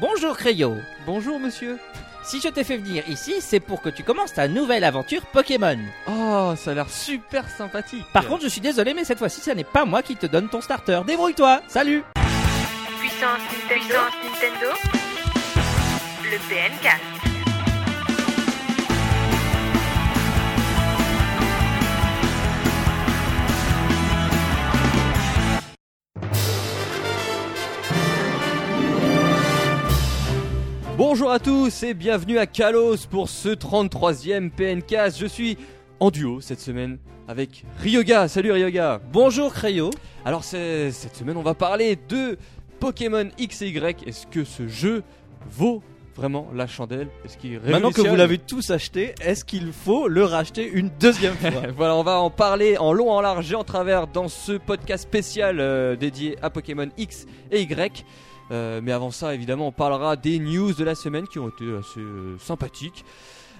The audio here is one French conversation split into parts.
Bonjour Crayo. Bonjour monsieur. Si je t'ai fait venir ici, c'est pour que tu commences ta nouvelle aventure Pokémon. Oh, ça a l'air super sympathique. Par contre, je suis désolé, mais cette fois-ci, ce n'est pas moi qui te donne ton starter. Débrouille-toi. Salut. Puissance Nintendo. Puissance Nintendo. Le PN4. Bonjour à tous et bienvenue à Kalos pour ce 33e PNK. Je suis en duo cette semaine avec Ryoga. Salut Ryoga. Bonjour Crayo. Alors cette semaine on va parler de Pokémon X et Y. Est-ce que ce jeu vaut vraiment la chandelle? Est-ce qu'il Maintenant que vous l'avez tous acheté, est-ce qu'il faut le racheter une deuxième fois? Voilà, on va en parler en long, en large et en travers dans ce podcast spécial euh, dédié à Pokémon X et Y. Euh, mais avant ça, évidemment, on parlera des news de la semaine qui ont été assez euh, sympathiques.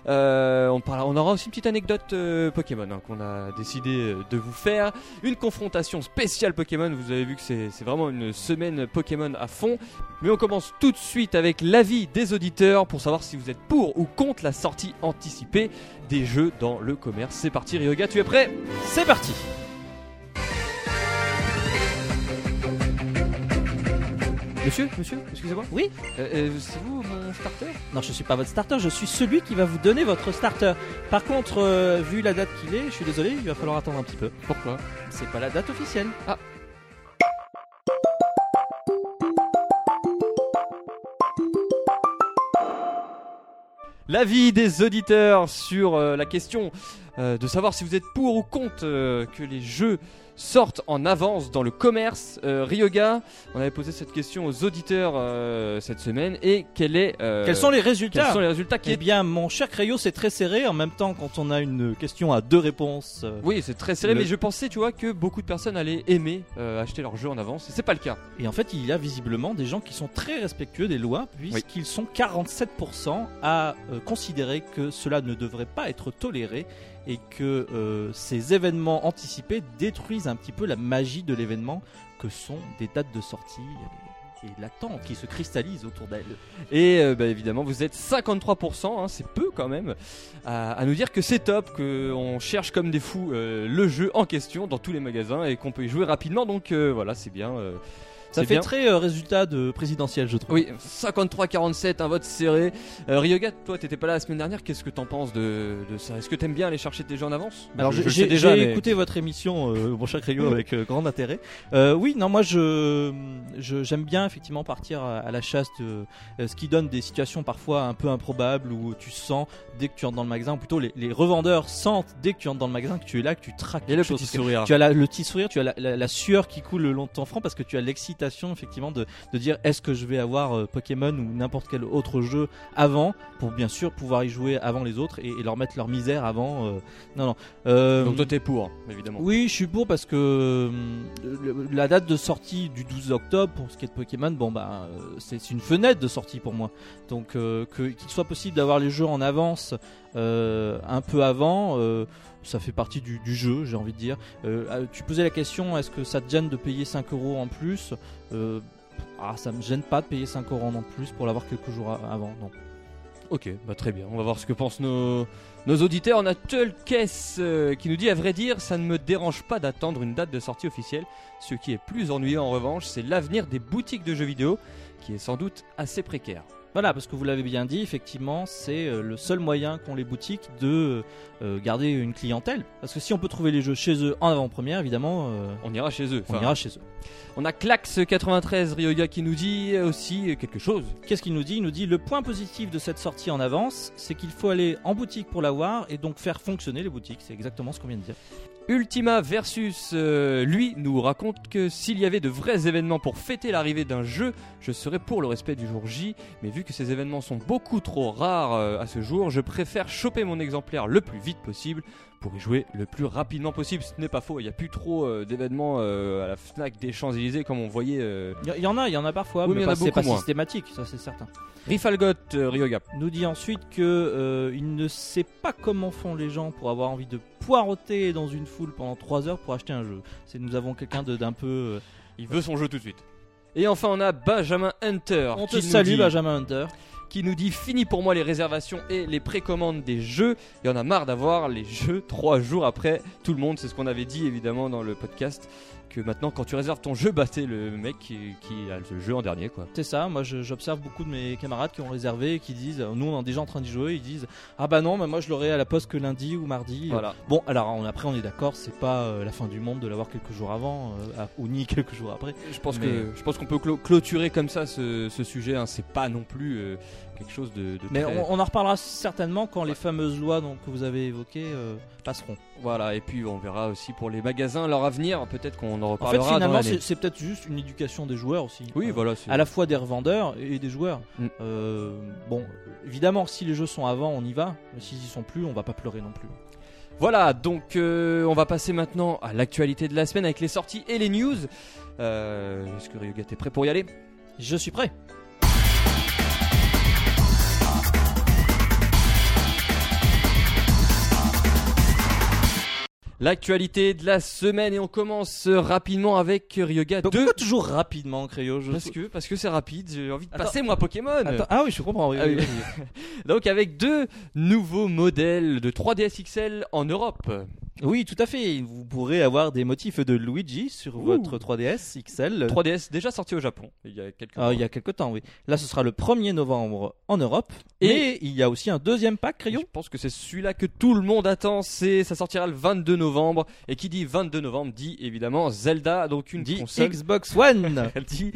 Euh, on, parlera- on aura aussi une petite anecdote Pokémon hein, qu'on a décidé de vous faire. Une confrontation spéciale Pokémon. Vous avez vu que c'est vraiment une semaine Pokémon à fond. Mais on commence tout de suite avec l'avis des auditeurs pour savoir si vous êtes pour ou contre la sortie anticipée des jeux dans le commerce. C'est parti, Ryoga, tu es prêt? C'est parti. Monsieur, monsieur, excusez-moi Oui Euh, euh, C'est vous mon starter? Non, je suis pas votre starter, je suis celui qui va vous donner votre starter. Par contre, euh, vu la date qu'il est, je suis désolé, il va falloir attendre un petit peu. Pourquoi? C'est pas la date officielle. Ah. L'avis des auditeurs sur euh, la question euh, de savoir si vous êtes pour ou contre euh, que les jeux sortent en avance dans le commerce. Euh, Ryoga, on avait posé cette question aux auditeurs euh, cette semaine et quel est, euh, Quels sont les quels résultats sont les résultats qui Eh est bien, mon cher Crayo, c'est très serré. En même temps, quand on a une question à deux réponses. euh, Oui, c'est très serré, Le- mais je pensais, tu vois, que beaucoup de personnes allaient aimer euh, acheter leur jeu en avance, et c'est pas le cas. Et en fait, il y a visiblement des gens qui sont très respectueux des lois, puisqu'ils sont 47% à euh, considérer que cela ne devrait pas être toléré et que euh, ces événements anticipés détruisent un petit peu la magie de l'événement que sont des dates de sortie et, l'attente qui se cristallise autour d'elles. Et euh, bah, évidemment, vous êtes 53%, hein, c'est peu quand même, à, à nous dire que c'est top, qu'on cherche comme des fous euh, le jeu en question dans tous les magasins et qu'on peut y jouer rapidement, donc euh, voilà, c'est bien. Ça fait bien. très euh, résultat de présidentiel, je trouve. Oui, 53-47, un vote serré. Euh, Ryoga, toi, t'étais pas là la semaine dernière, qu'est-ce que t'en penses de, de ça? Est-ce que t'aimes bien aller chercher tes jeux en avance? Alors Je- j'ai je déjà, mais- écouté votre émission, euh, mon cher avec euh, grand intérêt. Euh, oui, non, moi je j'aime bien effectivement partir à, à la chasse de euh, ce qui donne des situations parfois un peu improbables où tu sens dès que tu entres dans le magasin, ou plutôt les, les revendeurs sentent dès que tu entres dans le magasin que tu es là, que tu traques Et le petit sourire. Tu as la- le petit sourire, tu as la, la- la sueur qui coule le long de ton front parce que tu as l'excitation effectivement de, de dire est-ce que je vais avoir euh, Pokémon ou n'importe quel autre jeu avant pour bien sûr pouvoir y jouer avant les autres et, et leur mettre leur misère avant. euh, non non. Euh, Donc toi, t'es pour, évidemment. oui, je suis pour parce que le- la date de sortie du 12 octobre pour ce qui est de Pokémon, bon bah euh, c'est c'est une fenêtre de sortie pour moi. Donc euh, que- qu'il soit possible d'avoir les jeux en avance euh, un peu avant, euh, ça fait partie du, jeu, j'ai envie de dire. Euh, euh, tu posais la question, est-ce que ça te gêne de payer 5 euros en plus Euh, ah, ça me gêne pas de payer 5 euros en plus pour l'avoir quelques jours avant. Non. Ok, bah très bien. On va voir ce que pensent nos, nos auditeurs. On a Tulkes euh, qui nous dit à vrai dire, ça ne me dérange pas d'attendre une date de sortie officielle. Ce qui est plus ennuyeux en revanche, c'est l'avenir des boutiques de jeux vidéo, qui est sans doute assez précaire. Voilà, parce que vous l'avez bien dit, effectivement, c'est euh, le seul moyen qu'ont les boutiques de euh, garder une clientèle. Parce que si on peut trouver les jeux chez eux en avant-première, évidemment, euh, On ira chez eux. on ira chez eux. on a Clax93 Ryoga qui nous dit aussi quelque chose. Qu'est-ce qu'il nous dit? Il nous dit le point positif de cette sortie en avance, c'est qu'il faut aller en boutique pour l'avoir et donc faire fonctionner les boutiques. C'est exactement ce qu'on vient de dire. Ultima Versus, euh, lui, nous raconte que s'il y avait de vrais événements pour fêter l'arrivée d'un jeu, je serais pour le respect du jour J, mais vu que ces événements sont beaucoup trop rares euh, à ce jour, je préfère choper mon exemplaire le plus vite possible pour y jouer le plus rapidement possible. Ce n'est pas faux, il n'y a plus trop euh, d'événements euh, à la Fnac des Champs-Élysées comme on voyait euh, Il y, y en a, il y en a parfois, Oui, mais mais c'est pas moins. systématique, ça c'est certain. Rifalgot Ryoga. Nous dit ensuite que il ne sait pas comment font les gens pour avoir envie de poireauter dans une foule pendant 3 heures pour acheter un jeu. C'est nous avons quelqu'un d'un peu Il veut son jeu tout de suite. Et enfin, on a Benjamin Hunter. On te salue, dit- Benjamin Hunter. Qui nous dit fini pour moi les réservations et les précommandes des jeux. Et on a marre d'avoir les jeux trois jours après tout le monde. C'est ce qu'on avait dit évidemment dans le podcast. Que maintenant, quand tu réserves ton jeu, bah c'est le mec qui, qui a le jeu en dernier quoi. C'est ça, moi j'observe beaucoup de mes camarades qui ont réservé et qui disent, nous on est déjà en train d'y jouer, ils disent Ah bah non, mais moi je l'aurai à la poste que lundi ou mardi. Voilà. Bon, alors on- après on est d'accord, c'est pas euh, la fin du monde de l'avoir quelques jours avant, euh, ou ni quelques jours après. Je pense Mais- que je pense qu'on peut clôturer comme ça ce, ce sujet. hein. C'est pas non plus euh, quelque chose de, de Mais très- on, on en reparlera certainement quand les fameuses lois donc, que vous avez évoquées euh, passeront. Voilà. Et puis on verra aussi pour les magasins leur avenir. Peut-être qu'on en En fait, reparlera finalement, c'est peut-être juste une éducation des joueurs aussi. Oui, Euh, voilà. c'est- à la fois des revendeurs et des joueurs. Mm. Euh, bon, évidemment, si les jeux sont avant, on y va. Mais s'ils y sont plus, on va pas pleurer non plus. Voilà, donc euh, on va passer maintenant à l'actualité de la semaine avec les sorties et les news. Euh, Est-ce que Ryuga t'es prêt pour y aller? Je suis prêt. L'actualité de la semaine et on commence rapidement avec Ryoga 2. Pourquoi toujours rapidement, Créo Je- Parce que parce que c'est rapide, j'ai envie de Attends. passer moi Pokémon. Attends, ah oui, je comprends. oui, Ah oui, oui. oui. Donc avec deux nouveaux modèles de 3DS XL en Europe. Oui, tout à fait. Vous pourrez avoir des motifs de Luigi sur Ouh. votre 3DS XL. 3DS déjà sorti au Japon il y a quelques Ah, mois. il y a quelques temps, oui. Là, ce sera le 1er novembre en Europe. Et- Et il y a aussi un deuxième pack, Je Crayon. pense que c'est celui-là que tout le monde attend. C'est, ça sortira le 22 novembre. Et qui dit 22 novembre dit évidemment Zelda, donc une Dit console. Xbox One. dit,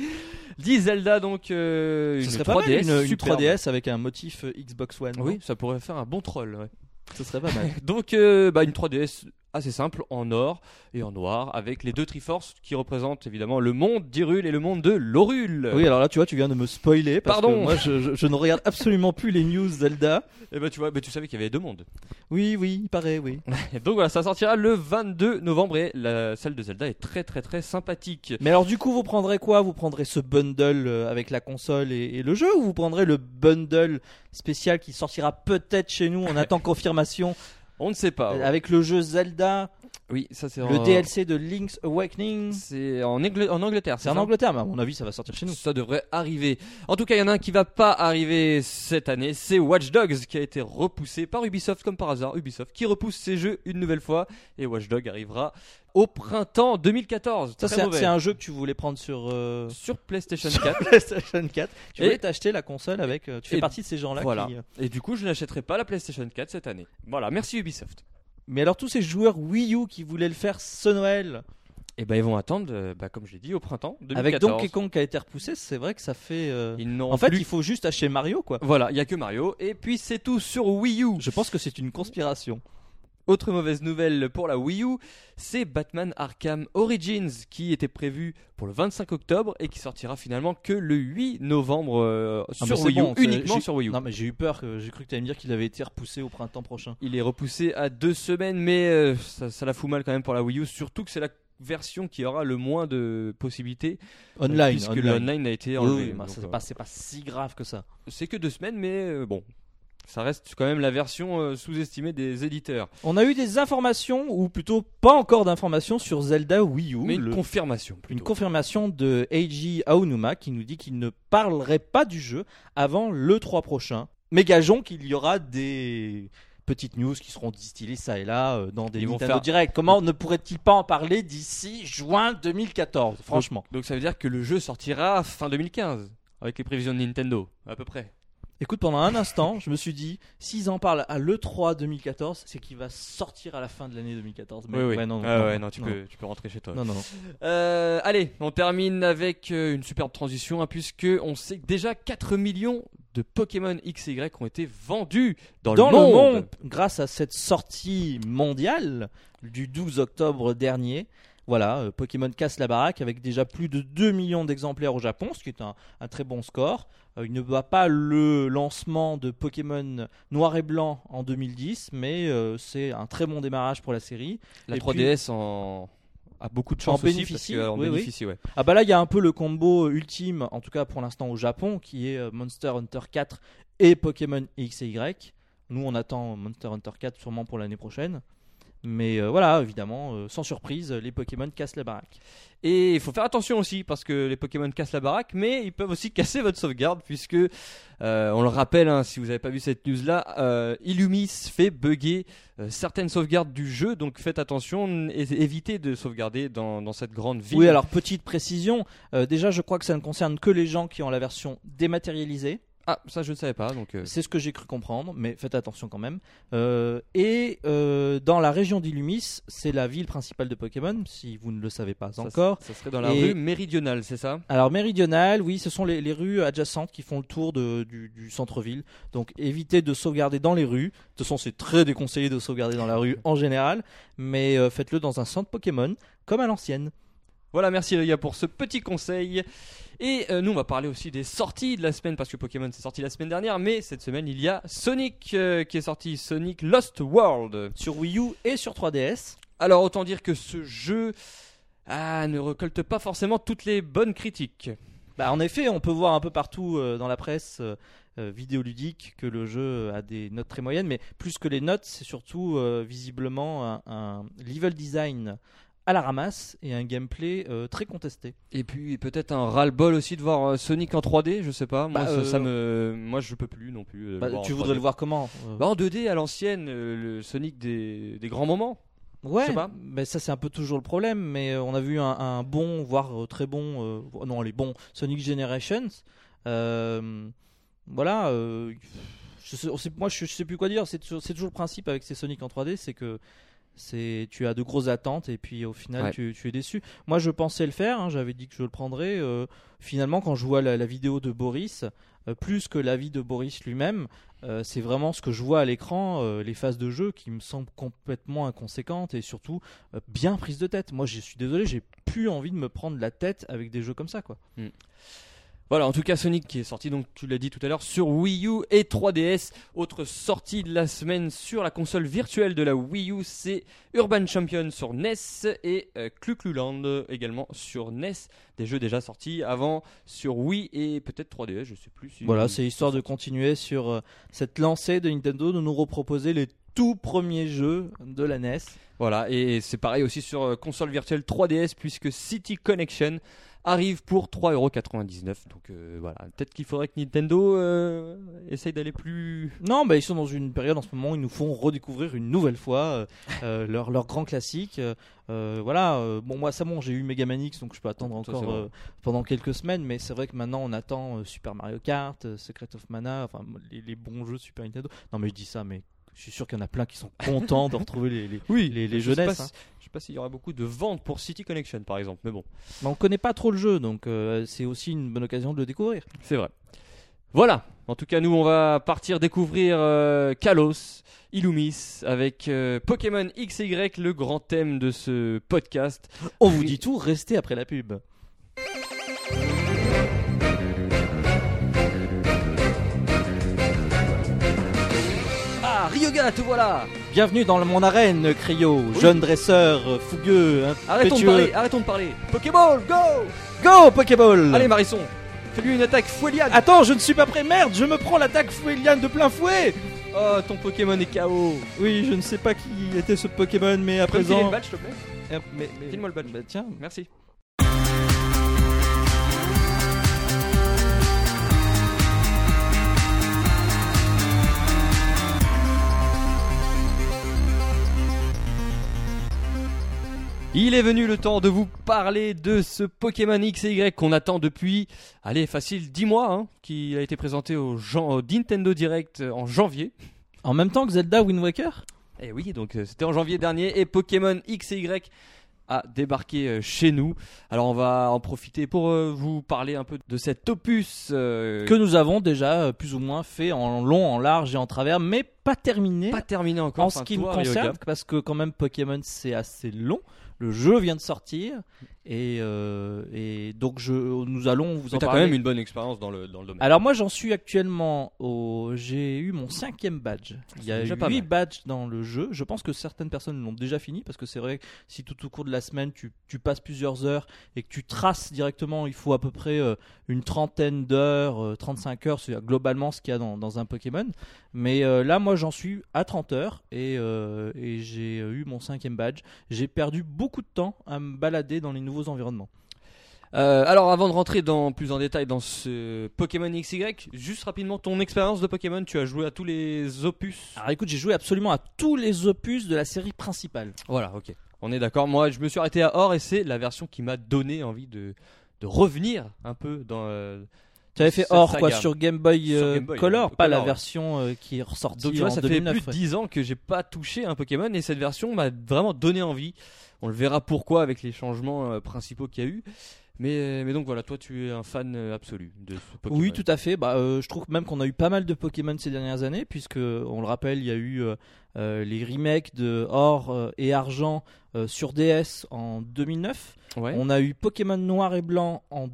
dit Zelda, donc euh, une serait pas 3DS, mal, une, une superbe. 3DS avec un motif euh, Xbox One. Oui, ça pourrait faire un bon troll. ouais. Ce serait pas mal. Donc euh, bah, une 3DS assez simple en or et en noir avec les deux Triforce qui représentent évidemment le monde d'Hyrule et le monde de Lorule. Oui, alors là, tu vois, tu viens de me spoiler. Parce Pardon. Que moi, je, je- je ne regarde absolument plus les news Zelda. Et bah tu vois, bah, tu savais qu'il y avait deux mondes. Oui, oui, il paraît, oui. Et donc voilà, ça sortira le 22 novembre et la celle de Zelda est très très très sympathique. Mais alors, du coup, vous prendrez quoi? Vous prendrez ce bundle euh, avec la console et, et le jeu ou vous prendrez le bundle spécial qui sortira peut-être chez nous? On attend confirmation On ne sait pas. avec le jeu Zelda, Oui, ça c'est le en... DLC de Link's Awakening. C'est en, Angl- en Angleterre. C'est en ça Angleterre, mais à mon avis, ça va sortir chez nous. Ça devrait arriver. En tout cas, il y en a un qui va pas arriver cette année, c'est Watch Dogs qui a été repoussé par Ubisoft comme par hasard. Ubisoft qui repousse ses jeux une nouvelle fois et Watch Dogs arrivera au printemps 2014. Ça, Très c'est un, mauvais. c'est un jeu que tu voulais prendre sur, euh, sur PlayStation sur 4. PlayStation 4. Tu Et- voulais t'acheter la console avec. euh, tu fais Et- partie de ces gens-là Voilà. qui. euh, Et du coup, je n'achèterai pas la PlayStation 4 cette année. Voilà, merci Ubisoft. Mais alors, tous ces joueurs Wii U qui voulaient le faire ce Noël, Et ben ils vont attendre, euh, bah, comme je l'ai dit, au printemps 2014. avec Donkey Kong qui a été repoussé, c'est vrai que ça fait. euh, Ils En fait, plus- il faut juste acheter Mario, quoi. Voilà, il y a que Mario. Et puis c'est tout sur Wii U. Je pense que c'est une conspiration. Autre mauvaise nouvelle pour la Wii U, c'est Batman Arkham Origins qui était prévu pour le 25 octobre et qui sortira finalement que le 8 novembre euh, Ah, sur Wii U, bon, uniquement sur Wii U. Non, mais j'ai eu peur, j'ai cru que tu allais me dire qu'il avait été repoussé au printemps prochain. Il est repoussé à deux semaines, mais euh, ça, ça la fout mal quand même pour la Wii U, surtout que c'est la version qui aura le moins de possibilités. euh, Online, puisque online. le online a été Oui, enlevé. oui, Donc, c'est pas, pas si grave que ça. c'est que deux semaines, mais bon, ça reste quand même la version euh, sous-estimée des éditeurs. On a eu des informations, ou plutôt pas encore d'informations sur Zelda Wii U. Mais une le- confirmation. une confirmation de Eiji Aonuma qui nous dit qu'il ne parlerait pas du jeu avant le 3 prochain. Mais gageons qu'il y aura des petites news qui seront distillées ça et là euh, dans des Ils vont Nintendo faire- Direct. Comment ne pourrait-il pas en parler d'ici juin 2014 Franchement? Donc ça veut dire que le jeu sortira fin 2015 avec les prévisions de Nintendo, à peu près. Écoute, pendant un instant, je me suis dit, s'ils en parlent à l'E3 2014, c'est qu'il va sortir à la fin de l'année 2014. Mais ouais, non, non, Ah non, ouais, non, non, tu, non. Peux, tu peux rentrer chez toi. Non, non, non. Euh, allez, on termine avec euh, une superbe transition, hein, puisque on sait que déjà 4 millions de Pokémon XY ont été vendus dans, Dans le, monde. grâce à cette sortie mondiale du 12 octobre dernier. Voilà, euh, Pokémon casse la baraque avec déjà plus de 2 millions d'exemplaires au Japon, ce qui est un, un très bon score. Euh, il ne bat pas le lancement de Pokémon Noir et Blanc en 2010, mais euh, c'est un très bon démarrage pour la série. La Et 3DS en a beaucoup de chance En aussi, bénéficie, parce que, en oui, oui. bénéficie, ouais. Ah bah là, il y a un peu le combo ultime, en tout cas pour l'instant au Japon, qui est Monster Hunter 4 et Pokémon X et Y. Nous, on attend Monster Hunter 4 sûrement pour l'année prochaine. Mais euh, voilà, évidemment, euh, sans surprise, les Pokémon cassent la baraque. Et il faut faire attention aussi parce que les Pokémon cassent la baraque, mais ils peuvent aussi casser votre sauvegarde puisque, euh, on le rappelle, hein, si vous n'avez pas vu cette news-là, Illumis fait bugger certaines sauvegardes du jeu, donc faites attention et évitez de sauvegarder dans, dans cette grande ville. Oui, alors petite précision, déjà je crois que ça ne concerne que les gens qui ont la version dématérialisée. Ah, ça je ne savais pas, donc... euh, C'est ce que j'ai cru comprendre, mais faites attention quand même. Euh, et euh, dans la région d'Illumis, c'est la ville principale de Pokémon, si vous ne le savez pas ça- encore. Ça, serait dans la Et- rue méridionale, c'est ça? Alors méridionale, oui, ce sont les, les rues adjacentes qui font le tour de- du, du centre-ville. Donc évitez de sauvegarder dans les rues. De toute façon, c'est très déconseillé de sauvegarder dans la rue en général, mais faites-le dans un centre Pokémon, comme à l'ancienne. Voilà, merci les gars pour ce petit conseil. Et euh, nous, on va parler aussi des sorties de la semaine parce que Pokémon c'est sorti la semaine dernière, mais cette semaine il y a Sonic euh, qui est sorti, Sonic Lost World. Sur Wii U et sur 3DS. Alors autant dire que ce jeu ah, ne récolte pas forcément toutes les bonnes critiques. Bah, en effet, on peut voir un peu partout euh, dans la presse euh, vidéoludique que le jeu a des notes très moyennes, mais plus que les notes, c'est surtout euh, visiblement un, un level design à la ramasse et un gameplay euh, très contesté. Et puis peut-être un ras-le-bol aussi de voir euh, Sonic en 3D, je sais pas. Moi, Bah, ça, euh, ça me, moi je peux plus non plus. Bah, tu voudrais 3D. le voir comment Bah, en 2D à l'ancienne, le Sonic des, des grands moments. Ouais, sais pas. mais ça c'est un peu toujours le problème. Mais euh, on a vu un, un bon, voire euh, très bon, euh, non les bons Sonic Generations. Euh, voilà, euh, je sais, moi je, je sais plus quoi dire. C'est toujours, c'est toujours le principe avec ces Sonic en 3D, c'est que c'est tu as de grosses attentes et puis au final Ouais. tu, tu es déçu. Moi je pensais le faire, hein, j'avais dit que je le prendrais. euh, finalement quand je vois la, la vidéo de Boris, euh, plus que l'avis de Boris lui-même, euh, c'est vraiment ce que je vois à l'écran, les phases de jeu qui me semblent complètement inconséquentes et surtout bien prises de tête. Moi, je suis désolé, j'ai plus envie de me prendre la tête avec des jeux comme ça, quoi. Voilà, en tout cas Sonic qui est sorti, donc tu l'as dit tout à l'heure, sur Wii U et 3DS. Autre sortie de la semaine sur la console virtuelle de la Wii U, c'est Urban Champion sur NES et euh, également sur NES. Des jeux déjà sortis avant sur Wii et peut-être 3DS, je sais plus. Si Voilà, c'est histoire de continuer sur euh, cette lancée de Nintendo de nous reproposer les tout premiers jeux de la NES. Voilà, et c'est pareil aussi sur euh, console virtuelle 3DS puisque City Connection arrive pour 3,99€. Donc euh, voilà, peut-être qu'il faudrait que Nintendo euh, essaye d'aller plus. Non, bah, ils sont dans une période en ce moment où ils nous font redécouvrir une nouvelle fois euh, leur, leur grand classique. Voilà, bon, moi, ça bon, j'ai eu Mega Man X, donc je peux attendre Ça, encore pendant quelques semaines, mais c'est vrai que maintenant on attend Super Mario Kart, Secret of Mana, enfin les, les bons jeux Super Nintendo. Non, mais je dis ça, mais je suis sûr qu'il y en a plein qui sont contents de retrouver les, les, Oui, les, les je jeunesses. hein. si- Je sais pas s'il y aura beaucoup de ventes pour City Connection par exemple, mais bon, Mais on connaît pas trop le jeu, donc euh, c'est aussi une bonne occasion de le découvrir. c'est vrai. Voilà, en tout cas nous on va partir découvrir euh, Kalos, Illumis avec euh, Pokémon XY, le grand thème de ce podcast. On vous dit tout, restez après la pub. Te voilà. Bienvenue dans mon arène, Cryo, jeune dresseur fougueux, Arrêtons de parler, arrêtons de parler. Pokéball, go! Go Pokéball! Allez Marisson, fais-lui une attaque fouéliane. Attends, je ne suis pas prêt, merde, je me prends l'attaque Fouéliane de plein fouet. Oh, ton Pokémon est KO Oui, je ne sais pas qui était ce Pokémon, mais à Peux me filer présent... le badge, s'il te plaît. Mais- mais- File-moi le badge. Bah, tiens, Merci. Il est venu le temps de vous parler de ce Pokémon X et Y qu'on attend depuis, allez, facile 10 mois, hein, qui a été présenté au, au Nintendo Direct euh, en janvier. en même temps que Zelda Wind Waker? Et oui, donc euh, c'était en janvier dernier et Pokémon X et Y a débarqué euh, chez nous. Alors on va en profiter pour euh, vous parler un peu de cet opus que nous avons déjà plus ou moins fait en long, en large et en travers, mais pas terminé. pas terminé encore. en ce qui me concerne, parce que quand même Pokémon c'est assez long. Le jeu vient de sortir Et, euh, et donc je, nous allons vous Mais en quand parler. même une bonne expérience dans le, dans le domaine. Alors moi j'en suis actuellement au... J'ai eu mon cinquième badge. Il y a déjà pas 8 mal. badges dans le jeu. Je pense que certaines personnes l'ont déjà fini parce que c'est vrai que si tout au cours de la semaine tu, tu passes plusieurs heures et que tu traces directement, il faut à peu près euh, une trentaine d'heures, euh, 35 heures, c'est globalement ce qu'il y a dans, dans un Pokémon. Mais euh, là moi j'en suis à 30 heures et, euh, et j'ai eu mon cinquième badge. J'ai perdu beaucoup de temps à me balader dans les nouveaux environnements. Euh, alors avant de rentrer dans plus en détail dans ce Pokémon XY, juste rapidement ton expérience de Pokémon, tu as joué à tous les opus? Alors écoute, j'ai joué absolument à tous les opus de la série principale. Voilà, ok. On est d'accord. Moi, je me suis arrêté à Or et c'est la version qui m'a donné envie de, de revenir un peu dans. euh, Tu avais fait Or quoi sur Game Boy, Sur euh, Game Boy, Color, pas Color, la version euh, qui est ressortie Donc tu vois, en ça 2009. fait plus de ouais. 10 ans que j'ai pas touché un Pokémon et cette version m'a vraiment donné envie. On le verra pourquoi avec les changements euh, principaux qu'il y a eu. Mais, mais donc voilà, toi tu es un fan euh, absolu de ce Pokémon. Oui, tout à fait. Bah, euh, je trouve même qu'on a eu pas mal de Pokémon ces dernières années, puisque on le rappelle, il y a eu euh, les remakes de Or et Argent euh, sur DS en 2009. Ouais. On a eu Pokémon Noir et Blanc en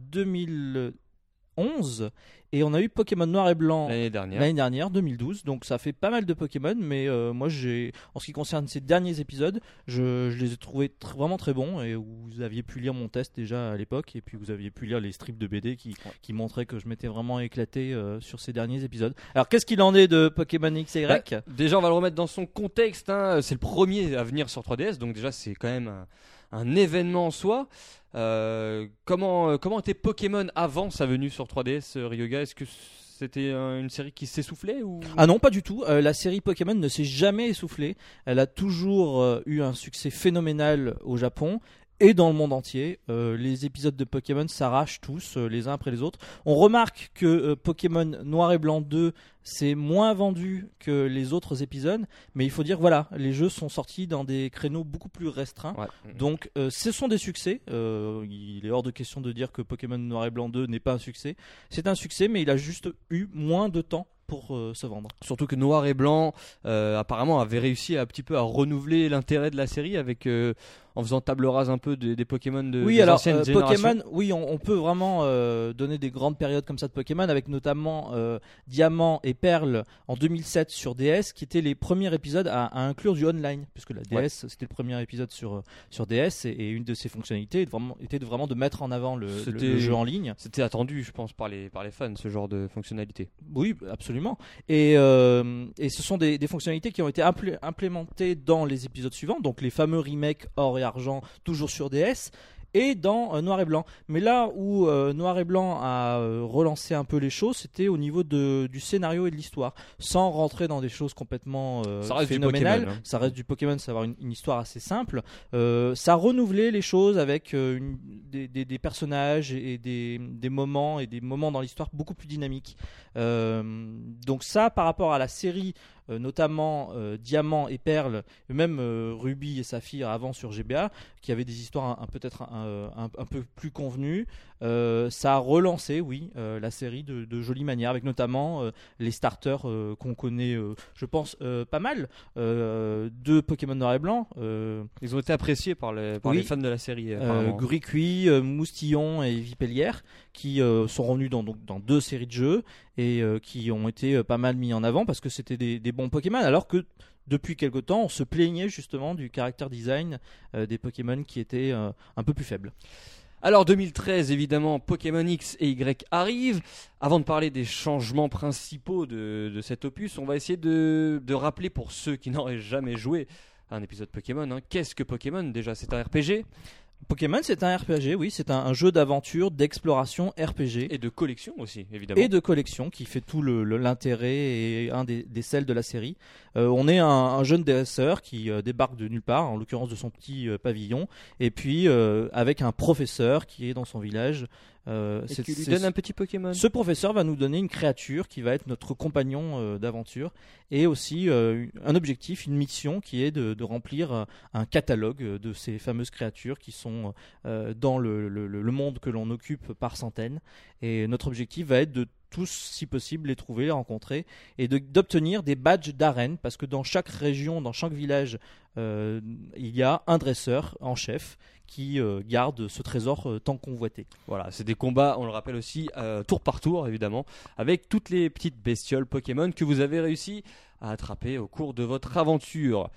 2011 et on a eu Pokémon Noir et Blanc L'année dernière. l'année dernière, 2012. Donc ça fait pas mal de Pokémon, mais euh, moi j'ai, en ce qui concerne ces derniers épisodes, je, je les ai trouvés tr- vraiment très bons et vous aviez pu lire mon test déjà à l'époque et puis vous aviez pu lire les strips de BD qui, qui montraient que je m'étais vraiment éclaté euh, sur ces derniers épisodes. Alors qu'est-ce qu'il en est de Pokémon XY Bah, Déjà, on va le remettre dans son contexte. hein. C'est le premier à venir sur 3DS, donc déjà, c'est quand même un, un événement en soi. Euh, comment, euh, comment était Pokémon avant sa venue sur 3DS, euh, Ryoga? Est-ce que c'était une série qui s'essoufflait ou... Ah non, pas du tout. Euh, la série Pokémon ne s'est jamais essoufflée. Elle a toujours eu un succès phénoménal au Japon et dans le monde entier. Euh, les épisodes de Pokémon s'arrachent tous euh, les uns après les autres. On remarque que euh, Pokémon Noir et Blanc 2 c'est moins vendu que les autres épisodes, mais il faut dire voilà, les jeux sont sortis dans des créneaux beaucoup plus restreints. Ouais. Donc ce sont des succès. Il est hors de question de dire que Pokémon Noir et Blanc 2 n'est pas un succès. C'est un succès, mais il a juste eu moins de temps pour euh, se vendre. Surtout que Noir et Blanc, euh, apparemment, avait réussi à, un petit peu à renouveler l'intérêt de la série avec euh, en faisant table rase un peu des, des Pokémon de oui, des alors anciennes euh, générations. Pokémon, oui, on, on peut vraiment euh, donner des grandes périodes comme ça de Pokémon, avec notamment euh, Diamant et Perle en 2007 sur DS, qui étaient les premiers épisodes à, à inclure du online, puisque la DS Ouais. c'était le premier épisode sur sur DS, et, et une de ses fonctionnalités était vraiment, était de vraiment de mettre en avant le, le- jeu en ligne. C'était attendu, je pense, par les, par les fans, ce genre de fonctionnalité. Oui, absolument. Et, euh, et ce sont des, des fonctionnalités qui ont été implé- implémentées dans les épisodes suivants, donc les fameux remakes or et argent, toujours sur DS, et dans euh, Noir et Blanc. Mais là où euh, Noir et Blanc a euh, relancé un peu les choses, c'était au niveau de, du scénario et de l'histoire, sans rentrer dans des choses complètement Ça reste du phénoménales. Pokémon, hein. Ça reste du Pokémon, ça va avoir une, une histoire assez simple. Ça renouvelait les choses avec une- des, des- des personnages et des, des moments et des moments dans l'histoire beaucoup plus dynamiques. Euh, donc ça, par rapport à la série, euh, notamment euh, Diamant et Perle, même Ruby et Saphir avant sur GBA, qui avaient des histoires peut-être un peu plus convenues, euh, ça a relancé, oui, euh, la série de, de jolie manière, avec notamment euh, les starters qu'on connaît, je pense, pas mal, de Pokémon Noir et Blanc. Ils ont été appréciés par, les, par Oui. les fans de la série. euh, Moustillon et Vipellière qui sont revenus dans, donc, dans deux séries de jeux et qui ont été pas mal mis en avant parce que c'était des, des bons Pokémon alors que depuis quelque temps on se plaignait justement du caractère design euh, des Pokémon qui était euh, un peu plus faible. Alors 2013, évidemment, Pokémon X et Y arrivent. Avant de parler des changements principaux de, cet opus, on va essayer de, de rappeler pour ceux qui n'auraient jamais joué à un épisode Pokémon, hein, qu'est-ce que Pokémon? Déjà C'est un RPG Pokémon c'est un RPG, oui, c'est un, un jeu d'aventure, d'exploration RPG. et de collection aussi, évidemment. et de collection qui fait tout l'intérêt et un des, des sels de la série. Euh, on est un, un jeune dresseur qui euh, débarque de nulle part, en l'occurrence de son petit euh, pavillon, et puis avec un professeur qui est dans son village. Euh, Et tu lui donnes un petit Pokémon. ce professeur va nous donner une créature qui va être notre compagnon euh, d'aventure et aussi euh, un objectif, une mission qui est de, de remplir un catalogue de ces fameuses créatures qui sont dans le, le- le- le monde que l'on occupe par centaines. Et notre objectif va être de tous, si possible, les trouver, les rencontrer et de- d'obtenir des badges d'arène parce que dans chaque région, dans chaque village, il y a un dresseur en chef qui euh, garde ce trésor euh, tant convoité. Voilà, c'est des combats, on le rappelle aussi, euh, tour par tour évidemment, avec toutes les petites bestioles Pokémon que vous avez réussi à attraper au cours de votre aventure.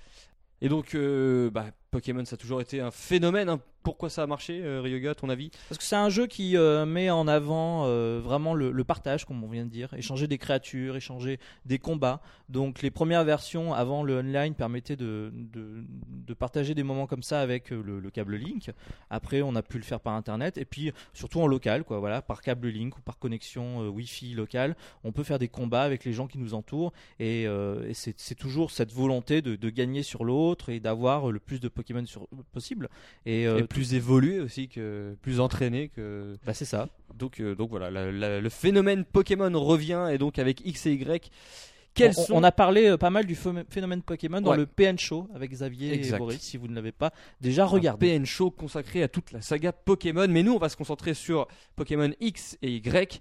Et donc, euh, bah, Pokémon, ça a toujours été un phénomène. hein. Pourquoi ça a marché, euh, Ryoga, à ton avis? Parce que c'est un jeu qui euh, met en avant euh, vraiment le, le partage, comme on vient de dire, échanger des créatures, échanger des combats. Donc les premières versions avant le online permettaient de, de, de partager des moments comme ça avec euh, le, le câble Link. Après, on a pu le faire par internet et puis surtout en local, quoi. Voilà, par câble Link ou par connexion euh, Wi-Fi locale, on peut faire des combats avec les gens qui nous entourent et, euh, et c'est c'est toujours cette volonté de, de gagner sur l'autre et d'avoir le plus de Pokémon sur- possible. Et, euh, Et plus évolué aussi, que plus entraîné que. bah, c'est ça. Donc, euh, donc voilà, la- la- le phénomène Pokémon revient et donc avec X et Y. Quels on, sont on a parlé euh, pas mal du phénomène Pokémon dans Ouais. le PN Show avec Xavier Exact. et Boris. Si vous ne l'avez pas déjà un regardé. PN Show consacré à toute la saga Pokémon. Mais nous, on va se concentrer sur Pokémon X et Y.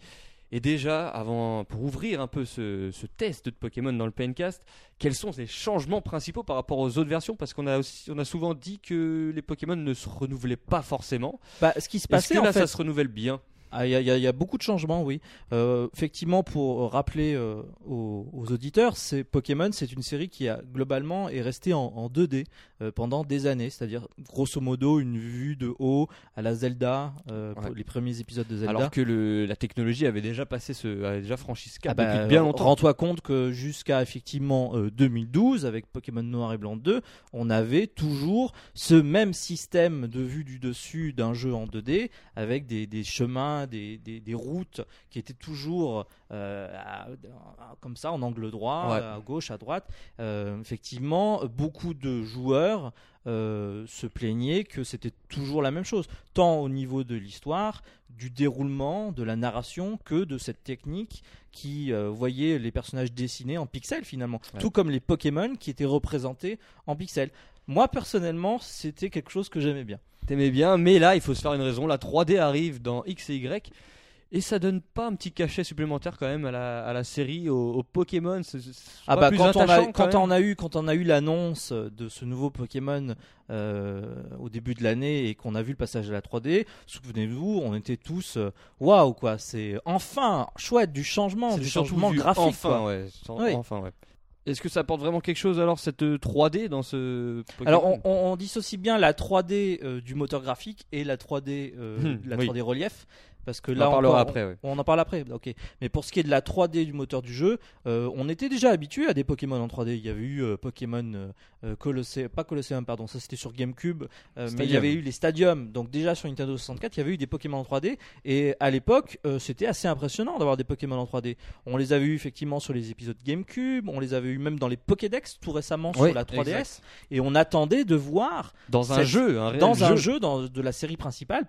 Et déjà, avant, pour ouvrir un peu ce, ce test de Pokémon dans le PNcast, quels sont les changements principaux par rapport aux autres versions? Parce qu'on a, aussi, on a souvent dit que les Pokémon ne se renouvelaient pas forcément. Bah, ce qui se Est-ce passait que en là, fait, ça se renouvelle bien? Ah, Il y, a- il y a- il y a beaucoup de changements, oui. Euh, effectivement, pour rappeler euh, aux, aux auditeurs, c'est Pokémon, c'est une série qui a globalement est restée en, en 2D euh, pendant des années, c'est-à-dire grosso modo une vue de haut à la Zelda, euh, Ouais. pour les premiers épisodes de Zelda. Alors que le- la technologie avait déjà passé ce, avait déjà franchi ce cap Ah bah, depuis bien longtemps. Rends-toi compte que jusqu'à effectivement euh, 2012, avec Pokémon Noir et Blanc 2, on avait toujours ce même système de vue du dessus d'un jeu en 2D, avec des, des chemins, des, des- des routes qui étaient toujours euh, à- à- comme ça, en angle droit, Ouais. à gauche, à droite. Euh, effectivement, beaucoup de joueurs euh, se plaignaient que c'était toujours la même chose, tant au niveau de l'histoire, du déroulement, de la narration, que de cette technique qui euh, voyait les personnages dessinés en pixels finalement, Ouais. tout comme les Pokémon qui étaient représentés en pixels. Moi personnellement, c'était quelque chose que j'aimais bien. T'aimais bien, mais là, il faut se faire une raison. La 3D arrive dans X et Y. Et ça donne pas un petit cachet supplémentaire quand même à la, à la série, au, au Pokémon c'est- c'est Ah bah plus quand on a attachant, quand même on a eu quand on a eu l'annonce de ce nouveau Pokémon euh, au début de l'année et qu'on a vu le passage à la 3D, souvenez-vous, on était tous euh, waouh quoi, c'est enfin chouette du changement, C'est du changement graphique Enfin, quoi. ouais. sans- Oui. enfin, ouais. Est-ce que ça apporte vraiment quelque chose alors cette euh, 3D dans ce Pokémon Alors on, on- on dissocie bien la 3D euh, du moteur graphique et la 3D euh, Hmm, de la oui. 3D relief parce que On en parlera après. ouais. On en parle après, ok. Mais pour ce qui est de la 3D du moteur du jeu, euh, on était déjà habitué à des Pokémon en 3D. Il y avait eu euh, Pokémon euh, euh, Colosseum, pas Colosseum, pardon, ça c'était sur GameCube, mais il y avait eu les Stadium. Donc déjà sur Nintendo 64, il y avait eu des Pokémon en 3D. Et à l'époque, c'était assez impressionnant d'avoir des Pokémon en 3D. On les avait eu effectivement sur les épisodes GameCube, on les avait eu même dans les Pokédex tout récemment Oui, sur la 3DS. exact. Et on attendait de voir Dans un jeu, un dans un jeu dans- de la série principale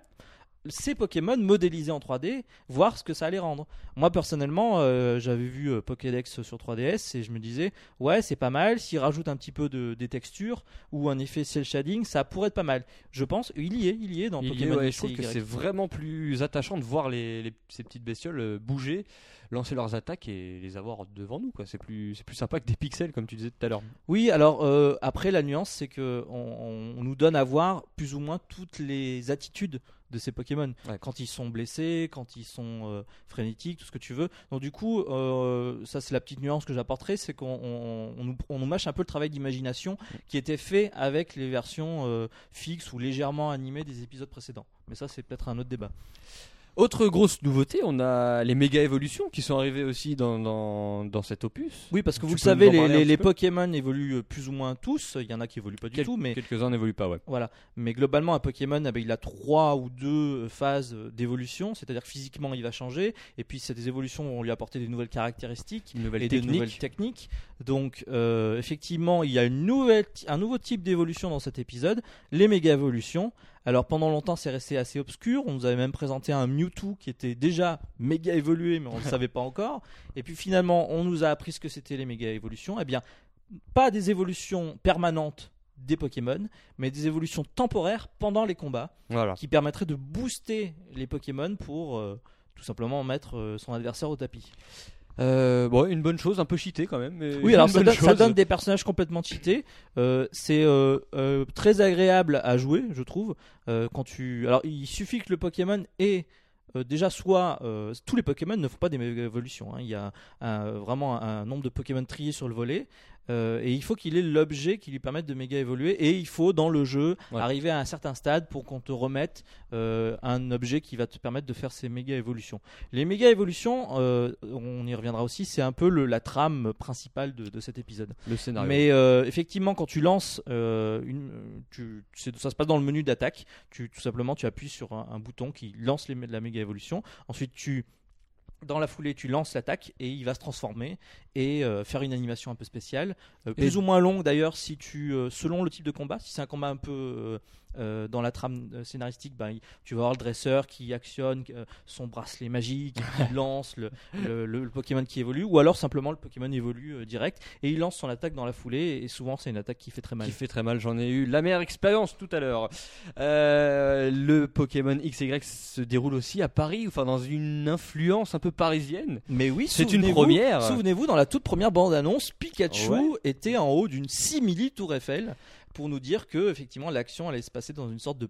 ces Pokémon modélisés en 3D, voir ce que ça allait rendre. Moi personnellement, euh, j'avais vu euh, Pokédex sur 3DS et je me disais, ouais, c'est pas mal. S'ils rajoutent un petit peu de, des textures ou un effet cel shading, ça pourrait être pas mal. Je pense, il y est, il y est dans Il y est, Pokémon ouais, je trouve que c'est vraiment plus attachant de voir les, les- ces petites bestioles euh, bouger, lancer leurs attaques et les avoir devant nous. C'est plus, plus sympa que des pixels comme tu disais tout à l'heure. Oui, alors euh, après la nuance, c'est que on, on nous donne à voir plus ou moins toutes les attitudes de ces Pokémon. Ouais. Quand ils sont blessés, quand ils sont euh, frénétiques, tout ce que tu veux. Donc du coup, euh, ça c'est la petite nuance que j'apporterai, c'est qu'on on, on nous, on nous mâche un peu le travail d'imagination qui était fait avec les versions euh, fixes ou légèrement animées des épisodes précédents. Mais ça c'est peut-être un autre débat. Autre grosse nouveauté, on a les méga évolutions qui sont arrivées aussi dans, dans, dans cet opus. Oui, parce que Tu vous le savez, les, Pokémon évoluent euh, plus ou moins tous. Il y en a qui évoluent pas du Quel- tout, mais Quelques-uns n'évoluent pas, ouais. Voilà, mais globalement un Pokémon, eh ben, il a trois ou deux phases euh, d'évolution, c'est-à-dire que physiquement il va changer, et puis ces évolutions vont lui apporter des nouvelles caractéristiques Une nouvelle et des nouvelles technique. techniques. Donc euh, effectivement, il y a une nouvelle, un nouveau type d'évolution dans cet épisode, les méga évolutions. Alors pendant longtemps c'est resté assez obscur, on nous avait même présenté un Mewtwo qui était déjà méga évolué mais on ne le savait pas encore. Et puis finalement on nous a appris ce que c'était les méga évolutions. Eh bien, pas des évolutions permanentes des Pokémon, mais des évolutions temporaires pendant les combats Voilà. qui permettraient de booster les Pokémon pour euh, tout simplement mettre euh, son adversaire au tapis. Euh, bon, une bonne chose, un peu cheaté quand même. mais Oui, alors ça donne, ça chose. donne des personnages complètement cheatés. Euh, c'est euh, très agréable à jouer, je trouve. Quand tu, alors il suffit que le Pokémon ait déjà soit tous les Pokémon ne font pas des évolutions. hein. Il y a un- vraiment un nombre de Pokémon triés sur le volet. Euh, et il faut qu'il ait l'objet qui lui permette de méga évoluer et il faut dans le jeu Ouais. arriver à un certain stade pour qu'on te remette euh, un objet qui va te permettre de faire ces méga évolutions. Les méga évolutions, euh, on y reviendra aussi, c'est un peu le- la trame principale de, de cet épisode. le scénario. Mais effectivement, quand tu lances, une, tu, c'est- ça se passe dans le menu d'attaque. Tu, tout simplement, tu appuies sur un, un bouton qui lance les, la méga évolution. Ensuite, tu dans la foulée, tu lances l'attaque et il va se transformer et euh, faire une animation un peu spéciale, euh, plus Et- ou moins longue d'ailleurs si tu, euh, selon le type de combat. Si c'est un combat un peu euh, dans la trame euh, scénaristique, ben, tu vas avoir le dresseur qui actionne euh, son bracelet magique, qui lance le, le- le- le Pokémon qui évolue, ou alors simplement le Pokémon évolue direct et il lance son attaque dans la foulée et souvent c'est une attaque qui fait très mal. qui fait très mal, j'en ai eu la meilleure expérience tout à l'heure. Le Pokémon XY se déroule aussi à Paris, enfin dans une influence un peu parisienne. Mais oui, C'est une première. Souvenez-vous, dans la toute première bande-annonce, Pikachu Ouais. était en haut d'une simili Tour Eiffel pour nous dire que effectivement l'action allait se passer dans une sorte de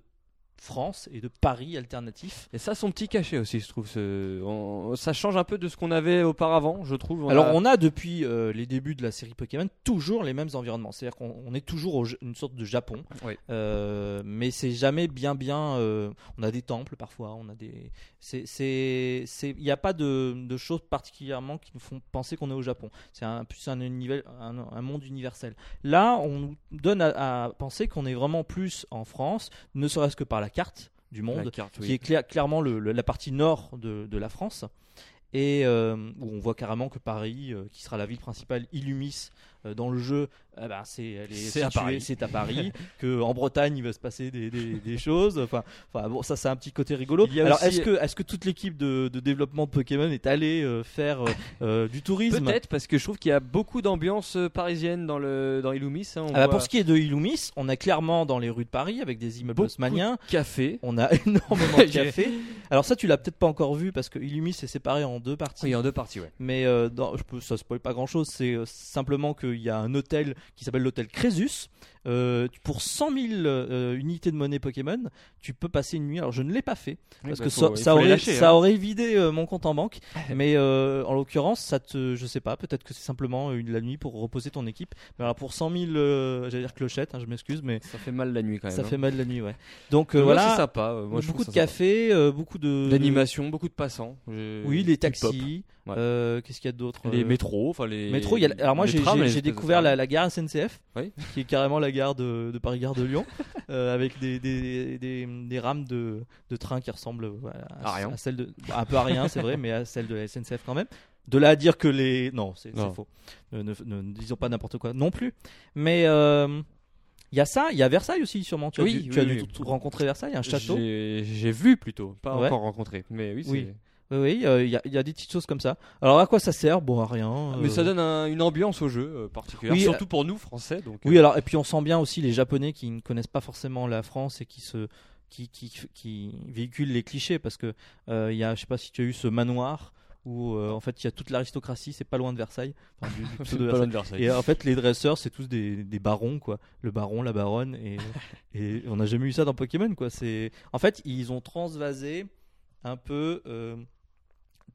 France et de Paris alternatif. Et ça, son petit cachet aussi, je trouve. ce- on- ça change un peu de ce qu'on avait auparavant, je trouve. On Alors a- on a depuis euh, les débuts de la série Pokémon toujours les mêmes environnements, c'est-à-dire qu'on on est toujours au, une sorte de Japon, Oui. Euh, mais c'est jamais bien bien. euh, on a des temples parfois, on a des. C'est il n'y a pas de, de choses particulièrement qui nous font penser qu'on est au Japon. C'est un plus un univers un, un monde universel. Là, on nous donne à, à penser qu'on est vraiment plus en France, ne serait-ce que par la carte du monde la oui. qui est clair- clairement le- le- la partie nord de, de la France. Et euh, où on voit carrément que Paris, euh, qui sera la ville principale, Illumis euh, dans le jeu, eh ben, c'est à Paris. c'est à Paris. que en Bretagne il va se passer des, des- des choses. Enfin, enfin bon, ça c'est un petit côté rigolo. Alors aussi- est-ce que est-ce que toute l'équipe de, de développement de Pokémon est allée euh, faire euh, euh, du tourisme? Peut-être parce que je trouve qu'il y a beaucoup d'ambiance euh, parisienne dans le dans Illumis. hein, on Ah bah, voit Pour ce qui est de Illumis, on a clairement dans les rues de Paris avec des immeubles haussmanniens. café. On a énormément de cafés. Alors ça, tu l'as peut-être pas encore vu parce que Illumis est séparé en deux parties. Oui, en deux parties, ouais. Mais euh, dans, je peux, ça spoil pas grand chose. C'est euh, simplement qu'il y a un hôtel qui s'appelle l'hôtel Crésus. Euh, pour 100 000 euh, unités de monnaie Pokémon, tu peux passer une nuit. Alors je ne l'ai pas fait parce bah, que faut- ça, il ça faut les aurait, lâcher, ça hein. aurait vidé euh, mon compte en banque. Mais en l'occurrence, ça te, je sais pas. Peut-être que c'est simplement une la nuit pour reposer ton équipe. Mais alors pour 100 000, euh, j'allais dire clochettes, hein, je m'excuse, mais Ça fait mal la nuit quand même. ça hein. fait mal la nuit, ouais. Donc Mais voilà, c'est sympa. Moi, beaucoup de euh, beaucoup de D'animation, beaucoup de passants. Oui, les taxis. Ouais. euh, Qu'est-ce qu'il y a d'autre Les euh, métros, enfin les. métro, il y a- alors moi j'ai découvert la, gare SNCF, Oui. qui est carrément la gare de, de Paris Gare de Lyon, euh, avec des, des, des, des rames de, de train qui ressemblent voilà, À rien. à celle de un peu à rien, c'est vrai, mais à celle de la SNCF quand même. De là à dire que les non, c'est faux. Ne, ne- ne- ne disons pas n'importe quoi non plus. Mais euh, il y a ça, il y a Versailles aussi sûrement. Tu as Oui, dû, oui, tu as oui. dû tout- rencontrer Versailles, un château. J'ai vu plutôt, pas Ouais. encore rencontré. Mais oui. Oui. Euh, il y, a, il y a des petites choses comme ça. Alors à quoi ça sert? Bon, à rien. Mais euh, ça donne un- une ambiance au jeu euh, particulière, Oui, surtout pour nous Français. Donc, Oui, euh, alors et puis on sent bien aussi les Japonais qui ne connaissent pas forcément la France et qui se qui, qui, qui véhiculent les clichés parce que euh, il y a, je sais pas si tu as eu ce manoir où euh, en fait il y a toute l'aristocratie, c'est pas loin de Versailles. Enfin, du- du pas loin de Versailles. Et euh, en fait, les dresseurs, c'est tous des, des barons, quoi. Le baron, la baronne, et, et on n'a jamais eu ça dans Pokémon, quoi. C'est, en fait, ils ont transvasé un peu euh,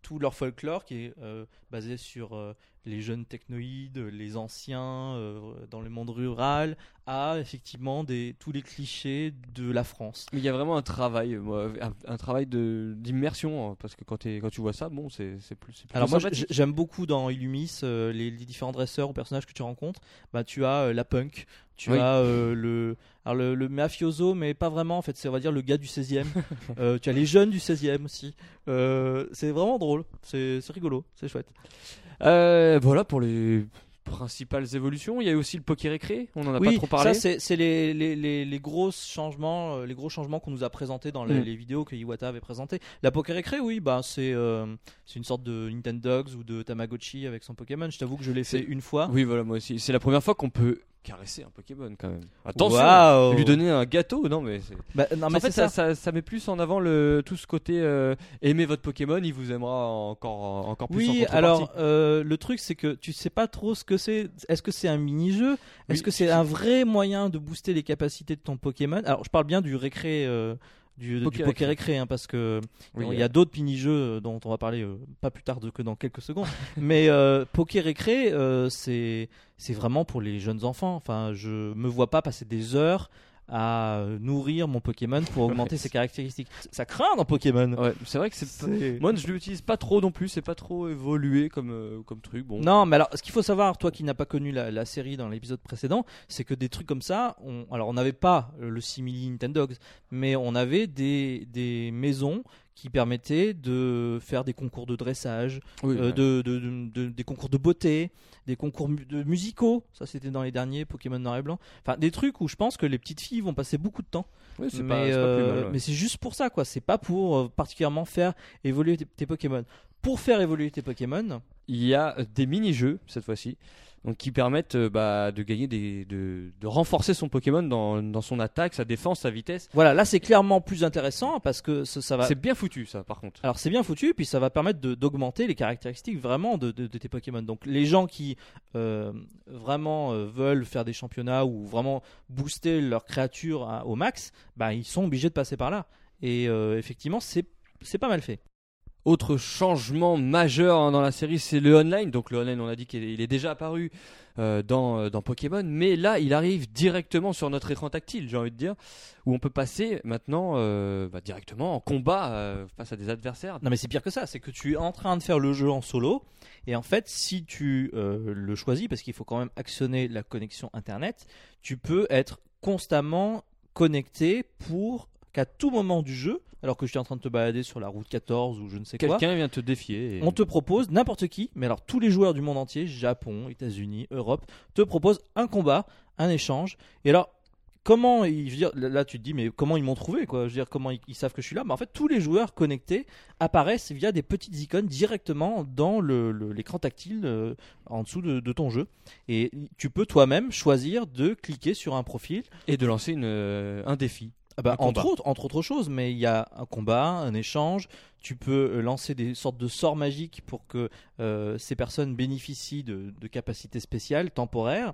tout leur folklore qui est euh, basé sur euh, les jeunes technoïdes, les anciens euh, dans le monde rural, à effectivement des, tous les clichés de la France. Mais il y a vraiment un travail, euh, un, un travail d'immersion, hein, parce que quand, tu vois ça, bon, c'est plus. plutôt Alors moi j'aime beaucoup dans Illumis euh, les, les différents dresseurs ou personnages que tu rencontres. Bah tu as euh, la punk, tu Oui. as euh, le alors le, le mafioso mais pas vraiment en fait c'est on va dire le gars du 16e. Euh, tu as les jeunes du 16e aussi. Euh, c'est vraiment drôle, c'est c'est rigolo, c'est chouette. Euh, voilà pour les principales évolutions. Il y a eu aussi le Poké Récré, on en a pas trop parlé. ça c'est les, les, les, les gros changements euh, les gros changements qu'on nous a présentés dans les, Mm. vidéos que Iwata avait présentées. La Pokérécré oui, bah c'est euh, c'est une sorte de Nintendogs ou de Tamagotchi avec son Pokémon. Je t'avoue que je l'ai fait une fois. Oui, voilà, moi aussi. C'est la première fois qu'on peut caresser un Pokémon quand même. Attention, lui donner un gâteau, non mais. Bah, non, mais en fait, ça, ça, ça met plus en avant le tout ce côté euh, aimer votre Pokémon, il vous aimera encore encore plus. Oui, alors euh, le truc c'est que tu sais pas trop ce que c'est. Est-ce que c'est un mini-jeu? Est-ce Oui. que c'est un vrai moyen de booster les capacités de ton Pokémon? Alors je parle bien du récré, euh, du, récré. récré, hein, parce que Oui, il y a euh, d'autres mini-jeux euh, dont on va parler euh, pas plus tard de- que dans quelques secondes. Mais euh, récré, euh, c'est c'est vraiment pour les jeunes enfants. Enfin, je me vois pas passer des heures à euh, nourrir mon Pokémon pour augmenter ses caractéristiques. Ça craint dans Pokémon. Ouais, c'est vrai que c'est. Moi, je l'utilise pas trop non plus. C'est pas trop évolué comme euh, comme truc. Bon. Non, mais alors, ce qu'il faut savoir, toi qui n'as pas connu la, la série dans l'épisode précédent, c'est que des trucs comme ça, on, alors on n'avait pas le simili Nintendogs, mais on avait des, des maisons qui permettaient de faire des concours de dressage, Oui, euh, ouais. de, de- de- de- des concours de beauté, des concours mu- de musicaux, ça c'était dans les derniers Pokémon Noir et Blanc, enfin des trucs où je pense que les petites filles vont passer beaucoup de temps. Oui, mais pas, euh, ouais. mais c'est juste pour ça quoi. C'est pas pour euh, particulièrement faire évoluer tes, tes Pokémon. Pour faire évoluer tes Pokémon il y a des mini-jeux cette fois-ci, donc qui permettent euh, bah, de gagner des, de, de renforcer son Pokémon dans, dans son attaque, sa défense, sa vitesse. Voilà, là c'est clairement plus intéressant parce que ça, ça va. C'est bien foutu ça, par contre. Alors c'est bien foutu, puis ça va permettre d'augmenter les caractéristiques vraiment de, de- de tes Pokémon. Donc les gens qui euh, vraiment euh, veulent faire des championnats ou vraiment booster leur créature à- au max, bah ils sont obligés de passer par là. Et effectivement c'est pas mal fait. Autre changement majeur hein, dans la série, c'est le online. Donc le online, on a dit qu'il est- déjà apparu euh, dans, euh, dans Pokémon, mais là, il arrive directement sur notre écran tactile, j'ai envie de dire, où on peut passer maintenant euh, bah, directement en combat face à des adversaires. Non mais c'est pire que ça, c'est que tu es en train de faire le jeu en solo et en fait si tu le choisis parce qu'il faut quand même actionner la connexion internet, tu peux être constamment connecté pour qu'à tout moment du jeu, alors que je suis en train de te balader sur la route 14 ou je ne sais quoi, Quelqu'un vient te défier. et- on te propose n'importe qui, mais alors tous les joueurs du monde entier, Japon, États-Unis, Europe, te proposent un combat, un échange. Et alors, comment, ils- je veux dire, là tu te dis, mais comment ils m'ont trouvé quoi? Je veux dire, comment ils, ils savent que je suis là? Mais en fait, tous les joueurs connectés apparaissent via des petites icônes directement dans l'écran tactile euh, en dessous de, de ton jeu. Et tu peux toi-même choisir de cliquer sur un profil Et de lancer une, euh, un défi. Ah bah, Un entre, autres, entre autres choses, mais il y a un combat, un échange. Tu peux euh, lancer des sortes de sorts magiques pour que euh, ces personnes bénéficient de, de capacités spéciales, temporaires.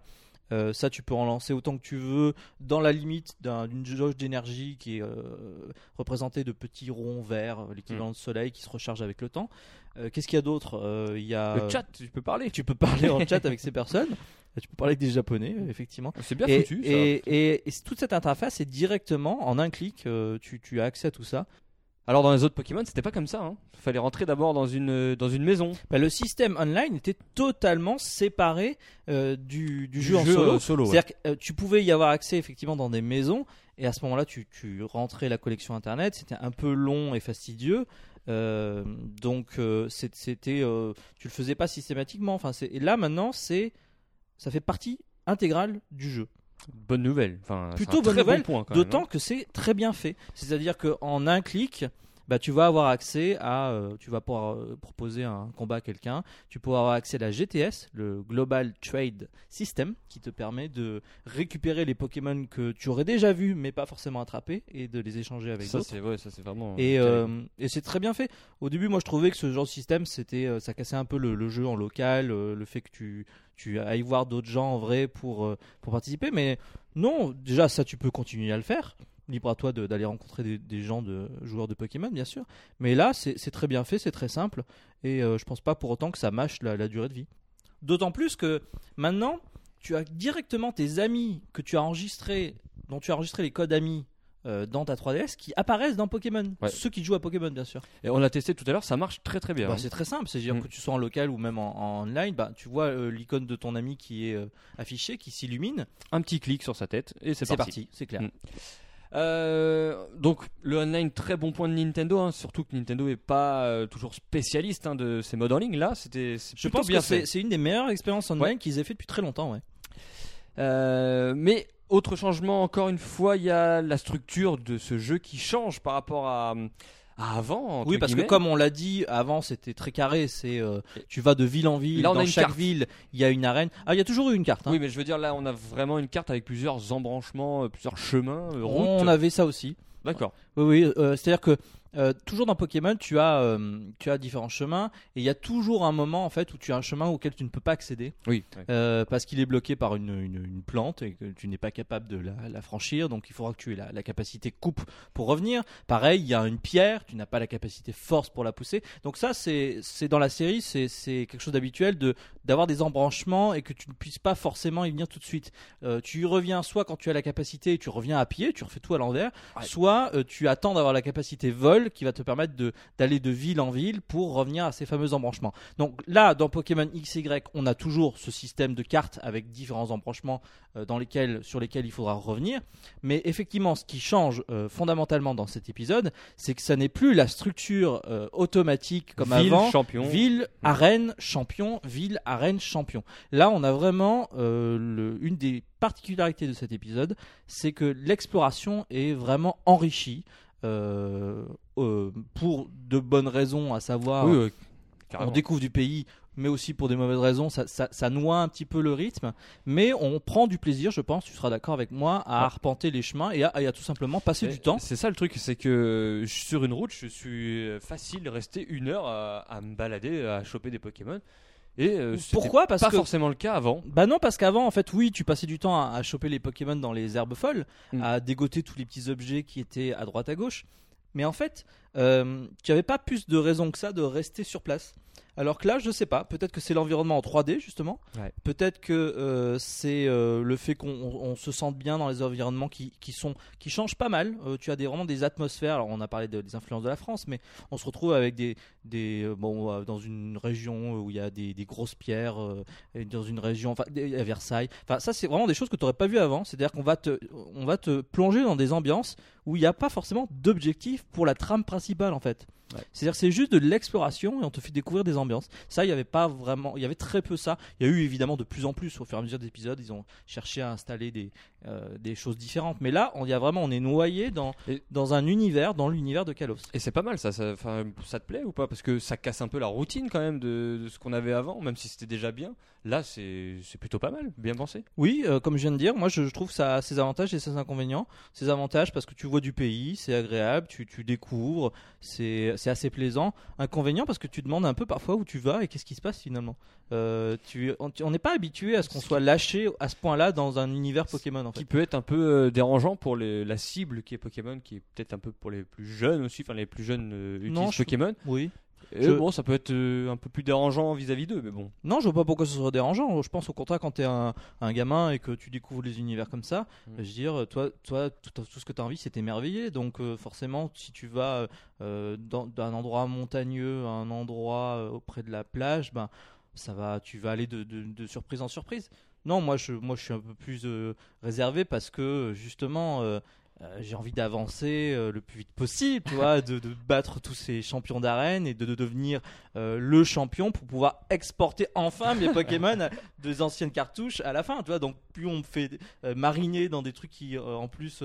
Euh, ça, tu peux en lancer autant que tu veux, dans la limite d'un- d'une jauge d'énergie qui est euh, représentée de petits ronds verts, l'équivalent de soleil qui se recharge avec le temps. Euh, Qu'est-ce qu'il y a d'autre? Il y a Le chat, tu peux parler. Tu peux parler en chat avec ces personnes. Tu peux parler avec des japonais, euh, effectivement C'est bien et, foutu. ça. et, et- et toute cette interface est directement en un clic, euh, tu, tu as accès à tout ça. Alors dans les autres Pokémon, c'était pas comme ça. Hein. Fallait rentrer d'abord dans une dans une maison. Bah, le système online était totalement séparé euh, du, du jeu en solo. euh, solo, ouais. C'est-à-dire que euh, tu pouvais y avoir accès effectivement dans des maisons, et à ce moment-là, tu, tu rentrais la collection internet. C'était un peu long et fastidieux. Euh, donc euh, c'était, euh, tu le faisais pas systématiquement. Enfin, et là maintenant, c'est, ça fait partie intégrale du jeu. Bonne nouvelle. Enfin, Plutôt bonne très nouvelle, Bon D'autant hein. que c'est très bien fait. C'est-à-dire qu'en un clic, bah, tu vas avoir accès à. euh, tu vas pouvoir euh, proposer un combat à quelqu'un. Tu pourras avoir accès à la GTS, le Global Trade System, qui te permet de récupérer les Pokémon que tu aurais déjà vus, mais pas forcément attrapés, et de les échanger avec Ça d'autres. c'est ouais, ça c'est vraiment. Et, euh, et c'est très bien fait. Au début, moi, je trouvais que ce genre de système, c'était, ça cassait un peu le, le jeu en local, le fait que tu, tu ailles voir d'autres gens en vrai pour, pour participer. Mais non, déjà, ça, tu peux continuer à le faire. Libre à toi de- d'aller rencontrer des, des gens, de joueurs de Pokémon, bien sûr. Mais là, c'est c'est très bien fait, c'est très simple. Et euh, je pense pas pour autant que ça mâche la, la durée de vie. D'autant plus que maintenant, tu as directement tes amis que tu as enregistrés, dont tu as enregistré les codes amis euh, dans ta 3DS qui apparaissent dans Pokémon. Ouais. Ceux qui jouent à Pokémon, bien sûr. Et on l'a testé tout à l'heure, ça marche très très bien. Bah, c'est très simple, c'est-à-dire Mm. que tu sois en local ou même en, en online, bah, tu vois euh, l'icône de ton ami qui est euh, affichée, qui s'illumine. Un petit clic sur sa tête et c'est C'est parti. parti, c'est clair. Mm. Euh, donc le online très bon point de Nintendo, hein, surtout que Nintendo est pas euh, toujours spécialiste hein, de ces modes en ligne. Là, c'était Je pense bien que c'est c'est une des meilleures expériences online qu'ils aient fait depuis très longtemps. Ouais. Euh, mais autre changement, encore une fois, il y a la structure de ce jeu qui change par rapport à, à avant. entre Oui, parce que comme on l'a dit avant, c'était très carré. C'est euh, tu vas de ville en ville. Là, on dans a une chaque carte. ville, il y a une arène. Ah, il y a toujours eu une carte. hein. Oui, mais je veux dire là, on a vraiment une carte avec plusieurs embranchements, euh, plusieurs chemins, euh, routes. on avait ça aussi. D'accord. Oui, oui. euh, C'est-à-dire que euh, toujours dans Pokémon, tu as, euh, tu as différents chemins et il y a toujours un moment en fait où tu as un chemin auquel tu ne peux pas accéder Oui. euh, parce qu'il est bloqué par une, une- une plante et que tu n'es pas capable de la, la franchir. Donc il faudra que tu aies la, la capacité coupe pour revenir. Pareil, il y a une pierre, tu n'as pas la capacité force pour la pousser. Donc ça, c'est c'est dans la série, c'est c'est quelque chose d'habituel de d'avoir des embranchements et que tu ne puisses pas forcément y venir tout de suite. Euh, tu y reviens soit quand tu as la capacité et tu reviens à pied, tu refais tout à l'envers, Ouais. soit euh, tu attends d'avoir la capacité vol qui va te permettre d'aller de ville en ville pour revenir à ces fameux embranchements. Donc là, dans Pokémon XY, on a toujours ce système de cartes avec différents embranchements euh, dans lesquels, sur lesquels il faudra revenir. Mais effectivement, ce qui change euh, fondamentalement dans cet épisode, c'est que ça n'est plus la structure euh, automatique comme Ville, avant. champion. Ville, arène, champion, ville, arène, champion. Là, on a vraiment le- une des particularités de cet épisode, c'est que l'exploration est vraiment enrichie pour de bonnes raisons, à savoir Oui, on découvre du pays, mais aussi pour des mauvaises raisons, ça, ça, ça noie un petit peu le rythme, mais on prend du plaisir, je pense, tu seras d'accord avec moi, à Ouais. arpenter les chemins et à, à tout simplement passer Et du temps. C'est ça le truc, c'est que sur une route, je suis euh, facile rester une heure à, à me balader, à choper des Pokémon. Et euh, Pourquoi? Parce pas que forcément le cas avant. Bah non, parce qu'avant, en fait, oui, tu passais du temps à, à choper les Pokémon dans les herbes folles, Mm. à dégoter tous les petits objets qui étaient à droite à gauche. Mais en fait, euh, tu n'avais pas plus de raison que ça de rester sur place. Alors que là, je sais pas, peut-être que c'est l'environnement en 3D justement. Ouais. Peut-être que euh, c'est euh, le fait qu'on on- on se sente bien dans les environnements qui, qui sont qui changent pas mal. Euh, tu as des, vraiment des atmosphères. Alors on a parlé de- des influences de la France, mais on se retrouve avec des des bon dans une région où il y a des, des grosses pierres, et dans une région enfin à Versailles. Enfin ça c'est vraiment des choses que tu n'aurais pas vu avant. C'est-à-dire qu'on va te on va te plonger dans des ambiances où il n'y a pas forcément d'objectif pour la trame principale en fait. Ouais. C'est-à-dire que c'est juste de l'exploration et on te fait découvrir des ambiances. Ça, il y avait pas vraiment, il y avait très peu ça. Il y a eu évidemment de plus en plus au fur et à mesure des épisodes, ils ont cherché à installer des, euh, des choses différentes. Mais là, on y a vraiment, on est noyé dans, Et- dans un univers, dans l'univers de Kalos. Et c'est pas mal ça, ça, ça te plaît ou pas? Parce que ça casse un peu la routine quand même de, de ce qu'on avait avant, même si c'était déjà bien. Là, c'est plutôt pas mal, bien pensé. Oui, euh, comme je viens de dire, moi je, je trouve ça a ses avantages et ses inconvénients. Ses avantages parce que tu vois du pays, c'est agréable, tu, tu découvres, c'est c'est assez plaisant. Inconvénients parce que tu demandes un peu parfois où tu vas et qu'est-ce qui se passe finalement. Euh, tu, on on n'est pas habitué à ce qu'on soit lâché à ce point-là dans un univers Pokémon en fait. Qui peut être un peu euh, dérangeant pour les- la cible qui est Pokémon, qui est peut-être un peu pour les plus jeunes aussi, enfin les plus jeunes euh, utilisent Non, je- Pokémon. Oui. Et Je- bon, ça peut être euh, un peu plus dérangeant vis-à-vis d'eux, mais bon. Non, je vois pas pourquoi ce serait dérangeant. Je pense au contraire quand tu es un, un gamin et que tu découvres les univers comme ça, Mm. je veux dire, toi, toi tout, tout ce que tu as envie, c'est t'émerveiller. Donc euh, forcément, si tu vas euh, dans, d'un endroit montagneux à un endroit euh, auprès de la plage, ben ça va, tu vas aller de, de- de surprise en surprise. Non, moi je, suis un peu plus euh, réservé parce que justement. Euh, j'ai envie d'avancer euh, le plus vite possible, tu vois, de, de battre tous ces champions d'arène et de, de devenir euh, le champion pour pouvoir exporter enfin mes Pokémon des anciennes cartouches à la fin, tu vois. Donc plus on me fait mariner dans des trucs qui en plus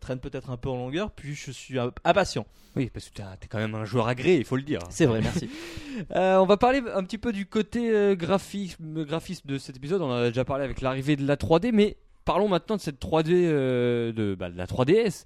traînent peut-être un peu en longueur, plus je suis impatient. Oui, parce que t'es t'es quand même un joueur agréé, il faut le dire. C'est vrai, merci. On va parler un petit peu du côté graphisme, graphisme de cet épisode. On en a déjà parlé avec l'arrivée de la 3D, mais parlons maintenant de cette 3D euh, de, bah, de la 3DS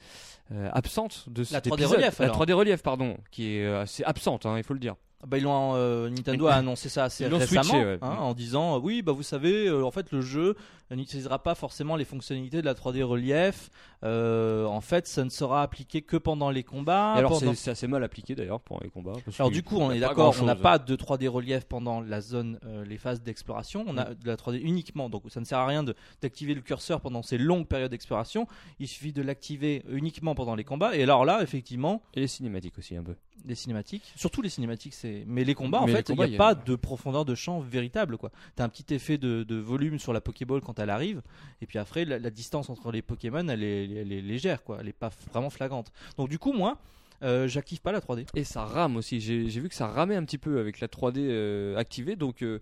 euh, absente de cet 3D épisode. relief, La alors. 3D relief, pardon, qui est euh, assez absente, hein, il faut le dire. Bah, ils l'ont, euh, Nintendo a annoncé ça assez récemment switché, ouais. hein, en disant euh, oui bah vous savez euh, en fait le jeu n'utilisera pas forcément les fonctionnalités de la 3D relief Euh, en fait ça ne sera appliqué que pendant les combats Et alors pendant- c'est assez mal appliqué d'ailleurs pour les combats. Alors du coup, on est d'accord, on n'a pas de 3D relief pendant la zone, euh, les phases d'exploration. On a Mm. de la 3D uniquement, donc ça ne sert à rien d'activer le curseur pendant ces longues périodes d'exploration. Il suffit de l'activer uniquement pendant les combats. Et alors là, effectivement, Et les cinématiques aussi un peu. les cinématiques, surtout les cinématiques, c'est. Mais les combats, en fait, il n'y a- pas de profondeur de champ véritable, quoi. T'as un petit effet de, de volume sur la Pokéball quand elle arrive, et puis après, la, la distance entre les Pokémon, elle est, elle est légère, quoi. Elle est pas vraiment flagrante. Donc du coup, moi, euh, j'active pas la 3D. Et ça rame aussi. J'ai vu que ça ramait un petit peu avec la 3D euh, activée. Donc, euh,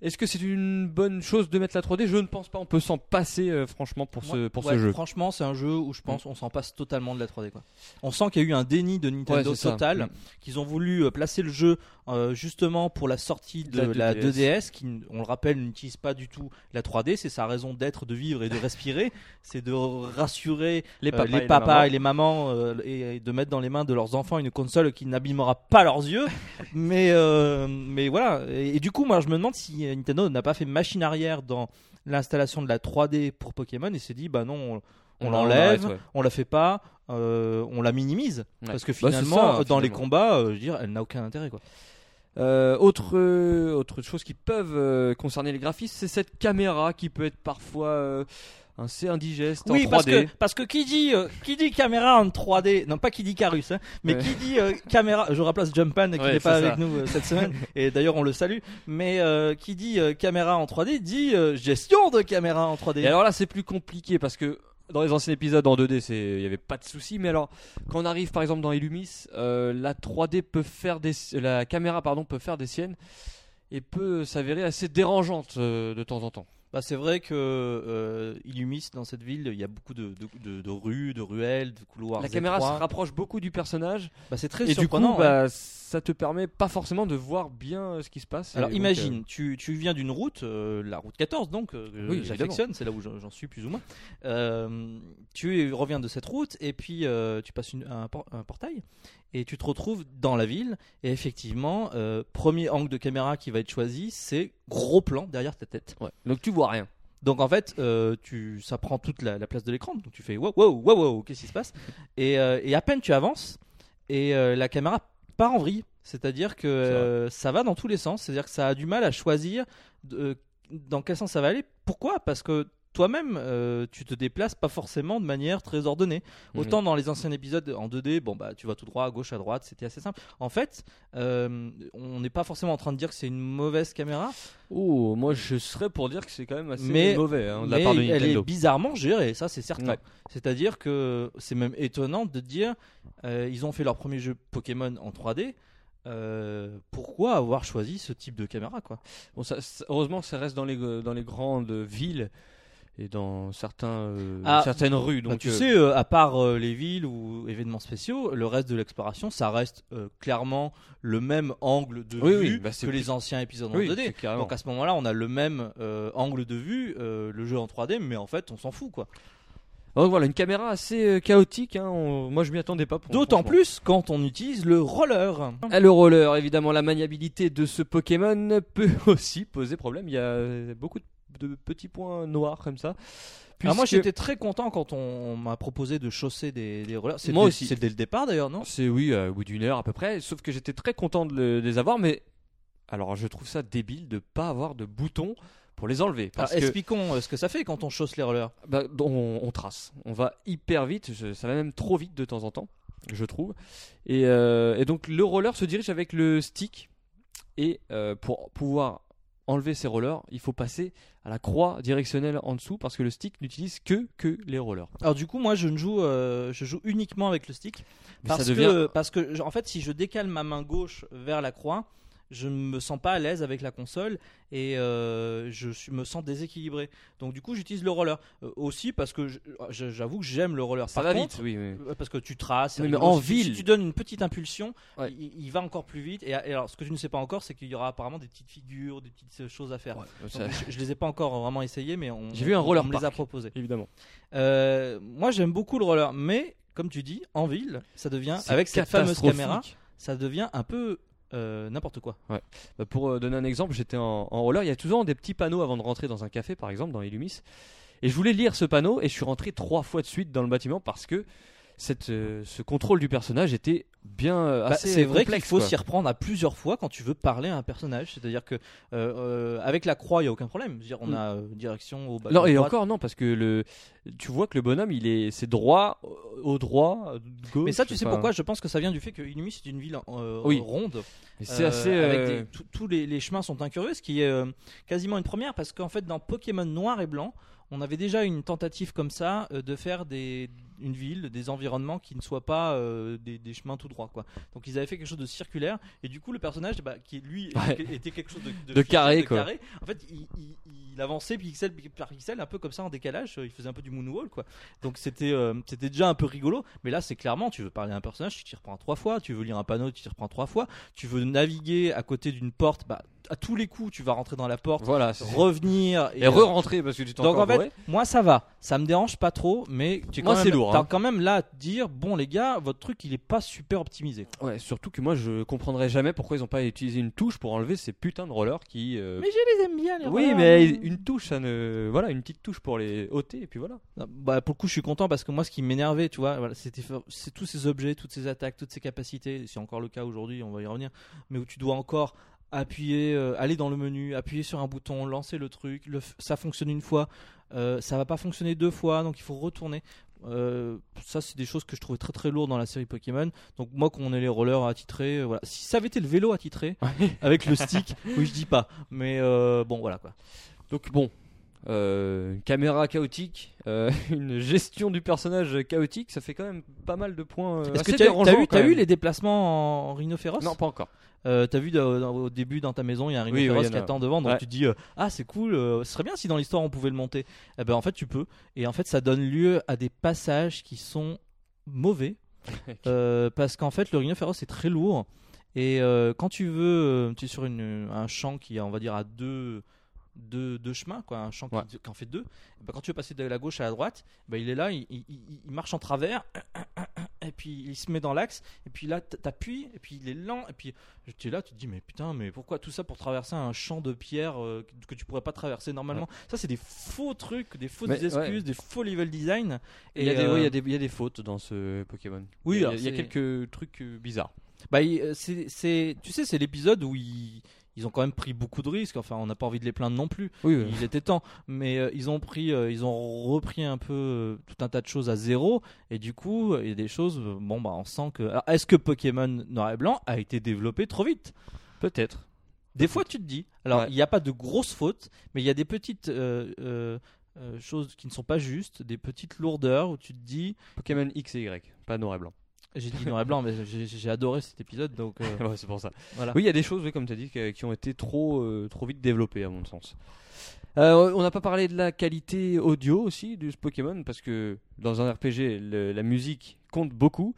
Est-ce que c'est une bonne chose de mettre la 3D Je ne pense pas. On peut s'en passer, euh, franchement, pour ce, pour ouais, ce jeu. Mm. Franchement, c'est un jeu où je pense on s'en passe totalement de la 3D. Quoi. On sent qu'il y a eu un déni de Nintendo Ouais, total, Mm. qu'ils ont voulu placer le jeu euh, justement pour la sortie de la la 2DS. 2DS, qui, on le rappelle, n'utilise pas du tout la 3D. C'est sa raison d'être, de vivre et de respirer. c'est de rassurer Les euh, papas, les et les papas mamans. et les mamans euh, et, et de mettre dans les mains de leurs enfants une console qui n'abîmera pas leurs yeux. mais, mais voilà. Et, et du coup, moi, je me demande si Nintendo n'a pas fait machine arrière dans l'installation de la 3D pour Pokémon et s'est dit, bah non, on, on On l'enlève, ouais. on la fait pas, euh, on la minimise. Ouais. Parce que Bah, finalement, ça, dans les combats, euh, je veux dire, elle n'a aucun intérêt. Quoi. Euh, autre, autre chose qui peuvent concerner les graphismes, c'est cette caméra qui peut être parfois assez indigeste en Oui, 3D. parce que, parce que qui dit, euh, qui dit caméra en 3D, non pas qui dit Carus, hein, mais Ouais. qui dit euh, caméra, je remplace Jumpan qui Ouais, n'est pas avec nous euh, cette semaine, et d'ailleurs on le salue, mais qui dit caméra en 3D dit gestion de caméra en 3D. Et alors là, c'est plus compliqué parce que dans les anciens épisodes en 2D, c'est il y avait pas de souci. Mais alors, quand on arrive par exemple dans Illumis, euh, la 3D peut faire la caméra peut faire des siennes et peut s'avérer assez dérangeante euh, de temps en temps. Bah, c'est vrai que euh, Illumis dans cette ville, il y a beaucoup de, de, de- de rues, de ruelles, de couloirs. La caméra étroits. se rapproche beaucoup du personnage Bah, c'est très et du coup, surprenant. hein. bah, ça te permet pas forcément de voir bien euh, ce qui se passe. Alors donc, imagine, tu, tu viens d'une route, euh, la route 14 donc, euh, Oui, j'affectionne, c'est là où j'en suis plus ou moins. Euh, tu reviens de cette route et puis euh, tu passes une- un, por- un portail et tu te retrouves dans la ville et effectivement, euh, premier angle de caméra qui va être choisi, c'est gros plan derrière ta tête. ouais. donc tu vois rien. Donc en fait, euh, tu, ça prend toute la, la place de l'écran. Donc tu fais wow, wow, wow, wow, qu'est-ce qui se passe? Et, euh, et à peine tu avances et la caméra part en vrille. C'est-à-dire que ça va dans tous les sens. C'est-à-dire que ça a du mal à choisir de- dans quel sens ça va aller. Pourquoi? Parce que toi-même, euh, tu te déplaces pas forcément de manière très ordonnée. Autant dans les anciens épisodes en 2D, bon bah tu vas tout droit, à gauche, à droite, c'était assez simple. En fait, euh, on n'est pas forcément en train de dire que c'est une mauvaise caméra, Oh, moi je serais pour dire que c'est quand même assez Mais- mauvais hein, de la mais part de elle est bizarrement gérée, ça c'est certain. Ouais. C'est-à-dire que c'est même étonnant de dire, euh, ils ont fait leur premier jeu Pokémon en 3D. euh, pourquoi avoir choisi ce type de caméra quoi? Bon, ça- ça- heureusement que ça reste dans les, dans les grandes villes et dans certains, euh, Ah, certaines rues. Bah, Donc, tu euh, sais, euh, à part les villes ou événements spéciaux, le reste de l'exploration, ça reste clairement le même angle de Oui, vue oui, bah, que plus- les anciens épisodes en oui, 2D. c'est carrément. Donc à ce moment-là, on a le même angle de vue, le jeu en 3D, mais en fait, on s'en fout quoi. Donc voilà, une caméra assez chaotique. hein, on- Moi je m'y attendais pas. D'autant plus quand on utilise le roller. Ah, Le roller, évidemment, la maniabilité de ce Pokémon peut aussi poser problème. Il y a beaucoup de, de petits points noirs comme ça. Alors moi j'étais très content quand on, m'a proposé de chausser des, des rollers. C'est Moi dès- aussi. C'est dès le départ d'ailleurs, non? C'est oui, euh, au bout d'une heure à peu près. Sauf que j'étais très content de, le- de les avoir, mais alors je trouve ça débile de pas avoir de boutons pour les enlever. Parce Alors, que Expliquons euh, ce que ça fait quand on chausse les rollers. bah, on, on trace, on va hyper vite, je- ça va même trop vite de temps en temps, je trouve. Et, euh, et donc le roller se dirige avec le stick, et euh, pour pouvoir enlever ces rollers, il faut passer à la croix directionnelle en dessous parce que le stick n'utilise que que les rollers. Alors du coup moi je ne joue, euh, je joue uniquement avec le stick. Parce devient que, parce que, en fait, si je décale ma main gauche vers la croix, je ne me sens pas à l'aise avec la console et euh, je me sens déséquilibré. Donc, du coup, j'utilise le roller. Euh, aussi parce que j'avoue que j'aime le roller. ça Par va contre, vite, oui. oui. euh, Parce que tu traces. Oui, mais en Si tu- ville- Si tu donnes une petite impulsion, Ouais. il, il va encore plus vite. Et, et alors, ce que tu ne sais pas encore, c'est qu'il y aura apparemment des petites figures, des petites choses à faire. Ouais, Donc, ça- je, je les ai pas encore vraiment essayées, mais on, J'ai vu un roller on me les a proposés. évidemment. Euh, moi, j'aime beaucoup le roller, mais comme tu dis, en ville, ça devient avec cette fameuse caméra, ça devient un peu euh, n'importe quoi. Bah, pour euh, donner un exemple, j'étais en, en roller. Il y a toujours des petits panneaux avant de rentrer dans un café, par exemple, dans Illumis. Et je voulais lire ce panneau et je suis rentré trois fois de suite dans le bâtiment parce que cette, euh, ce contrôle du personnage était bien euh, Bah, assez c'est vrai qu'il faut s'y reprendre à plusieurs fois quand tu veux parler à un personnage. C'est-à-dire que euh, euh, avec la croix, il y a aucun problème. Dire, on Mm. a euh, direction au bas. Non, et droite. encore non, parce que le, tu vois que le bonhomme, il est, c'est droit au- droit, gauche. Mais ça, tu sais pourquoi? Je pense que ça vient du fait que Illumis c'est une ville Oui. ronde. et C'est assez. avec des- tous- les, les chemins sont incurieux, ce qui est quasiment une première parce qu'en fait dans Pokémon Noir et Blanc, on avait déjà une tentative comme ça euh, de faire des, une ville, des environnements qui ne soient pas euh, des, des chemins tout droit quoi. Donc ils avaient fait quelque chose de circulaire et du coup le personnage bah, qui lui Ouais. était, quelque chose de, De carré, quoi. En fait il, il- il avançait pixel par pixel un peu comme ça en décalage. Il faisait un peu du moonwall quoi. Donc c'était euh, c'était déjà un peu rigolo. Mais là c'est clairement tu veux parler à un personnage, tu t'y reprends trois fois. Tu veux lire un panneau, tu t'y reprends trois fois. Tu veux naviguer à côté d'une porte, bah à tous les coups tu vas rentrer dans la porte, Voilà. revenir Et euh, re-rentrer parce que tu t'en donc en fait, bourré. moi ça va, ça me dérange pas trop, mais tu es Moi, quand c'est même, lourd, hein. quand même là à te dire bon les gars, votre truc il est pas super optimisé. Ouais, surtout que moi je comprendrais jamais pourquoi ils ont pas utilisé une touche pour enlever ces putains de rollers qui. euh, Mais je les aime bien les Oui, rollers. mais une touche, ça ne. Voilà, une petite touche pour les ôter et puis voilà. Non, Bah pour le coup je suis content parce que moi ce qui m'énervait, tu vois, voilà, c'était c'est tous ces objets, toutes ces attaques, toutes ces capacités. C'est encore le cas aujourd'hui, on va y revenir, mais où tu dois encore appuyer, euh, aller dans le menu, appuyer sur un bouton, lancer le truc, le ça fonctionne une fois, euh, ça va pas fonctionner deux fois, donc il faut retourner. Euh, ça c'est des choses que je trouvais très très lourdes dans la série Pokémon. Donc moi qu'on ait les rollers attitrés, euh, voilà. Si ça avait été le vélo attitré avec le stick, oui je dis pas, mais bon voilà quoi. Donc bon. Euh, une caméra chaotique, euh, une gestion du personnage chaotique, ça fait quand même pas mal de points. euh, Est-ce que tu as, eu, les déplacements en rhinocéros Non, pas encore. Euh, T'as vu au début dans ta maison il y a un oui, en qui attend devant donc Ouais. tu te dis euh, ah c'est cool euh, ce serait bien si dans l'histoire on pouvait le monter eh ben en fait tu peux et en fait ça donne lieu à des passages qui sont mauvais euh, parce qu'en fait le rhinocéros est très lourd et euh, quand tu veux euh, tu es sur une, un champ qui est on va dire à deux deux, deux chemins quoi un champ qui, Ouais. qui en fait deux ben, quand tu veux passer de la gauche à la droite ben, il est là il, il- il- il marche en travers et puis il se met dans l'axe et puis là t'appuies et puis il est lent et puis tu es là tu te dis mais putain mais pourquoi tout ça pour traverser un champ de pierre euh, que- tu pourrais pas traverser normalement? Ça c'est des faux trucs des fausses Mais, excuses ouais. des faux level design Il y, a des, euh, oui, il y a des- il y a des fautes dans ce Pokémon. Oui, il y a, il y quelques trucs euh, bizarres. Bah, il- c'est, tu sais, c'est l'épisode où ils, ils ont quand même pris beaucoup de risques. Enfin, on n'a pas envie de les plaindre non plus. Oui, Il était temps, mais euh, ils ont pris, euh, ils ont repris un peu euh, tout un tas de choses à zéro, et du coup, il y a des choses. bon, bah, on sent que. Alors, est-ce que Pokémon Noir et Blanc a été développé trop vite? Peut-être. Des fois, tu te dis. Alors, Ouais. il n'y a pas de grosses fautes, mais il y a des petites choses qui ne sont pas justes, des petites lourdeurs où tu te dis. Pokémon X et Y, pas noir et blanc. J'ai dit Noir et Blanc, mais j'ai, adoré cet épisode, donc euh, Ouais, c'est pour ça. voilà. Oui, il y a des choses, oui, comme tu as dit, qui, ont été trop, euh, trop vite développées, à mon sens. Euh, on n'a pas parlé de la qualité audio aussi de ce Pokémon, parce que dans un RPG, le- la musique compte beaucoup.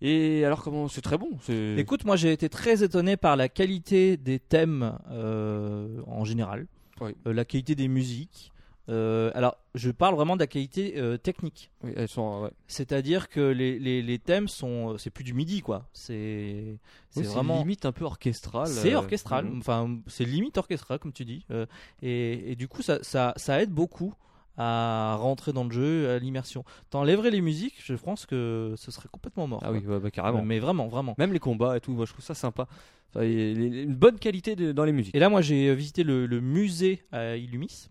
Et alors, comment C'est très bon. Écoute, moi j'ai été très étonné par la qualité des thèmes en général, Oui. La qualité des musiques. Euh, alors, je parle vraiment de la qualité euh, technique. Oui, elles sont. ouais. C'est-à-dire que les, les, les thèmes sont. C'est plus du midi, quoi. C'est c'est Oui, vraiment. limite un peu orchestral. C'est euh, orchestral, enfin c'est limite orchestral comme tu dis, Euh, et, et du coup ça, ça, ça aide beaucoup à rentrer dans le jeu, à l'immersion. T'enlèverais les musiques, je pense que ce serait complètement mort. Ah quoi. oui, ouais, bah, carrément. Mais vraiment, vraiment. Même les combats et tout, moi je trouve ça sympa. Enfin, une bonne qualité de- dans les musiques. Et là, moi, j'ai visité le, le musée à Illumis.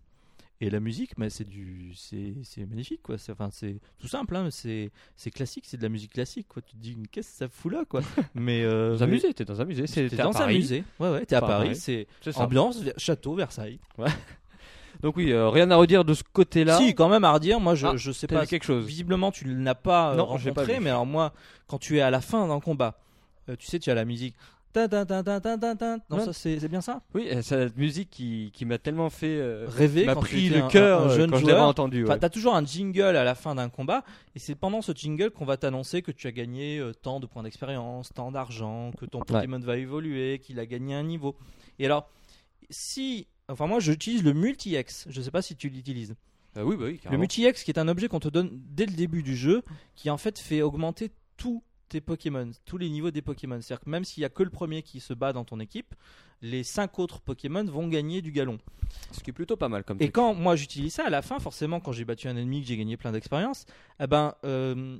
Et la musique, mais c'est du, c'est, c'est magnifique, quoi. C'est, enfin, c'est tout simple, hein, c'est, c'est classique, c'est de la musique classique, quoi. Tu te dis, qu'est-ce que ça fout là, quoi? mais euh, Dans un musée, t'es dans un musée. T'es dans un Paris. musée. Ouais, ouais. T'es à Paris. C'est ambiance château Versailles. Donc oui, euh, rien à redire de ce côté-là. Si, quand même à redire. Moi, je, Ah, je sais pas. quelque chose Visiblement, tu l'as pas euh, Non, pas rencontré, mais alors moi, quand tu es à la fin d'un combat, euh, tu sais, tu as la musique. Non, ça c'est bien ça? Oui, c'est la musique qui, qui m'a tellement fait euh, Rêver qui m'a pris le cœur euh, jeune quand je l'avais joueur. entendu. Enfin, ouais. t'as toujours un jingle à la fin d'un combat, et c'est pendant ce jingle qu'on va t'annoncer que tu as gagné euh, tant de points d'expérience, tant d'argent, que ton Pokémon va évoluer, qu'il a gagné un niveau. Et alors, si, enfin moi j'utilise le multi-X, je sais pas si tu l'utilises. Euh, oui, bah oui, Le multi-X qui est un objet qu'on te donne dès le début du jeu, qui en fait fait augmenter tous tes Pokémon, tous les niveaux des Pokémon. C'est-à-dire que même s'il y a que le premier qui se bat dans ton équipe, les 5 autres Pokémon vont gagner du galon. Ce qui est plutôt pas mal comme Et truc. quand moi j'utilise ça, à la fin, forcément, quand j'ai battu un ennemi, que j'ai gagné plein d'expérience, eh ben, euh,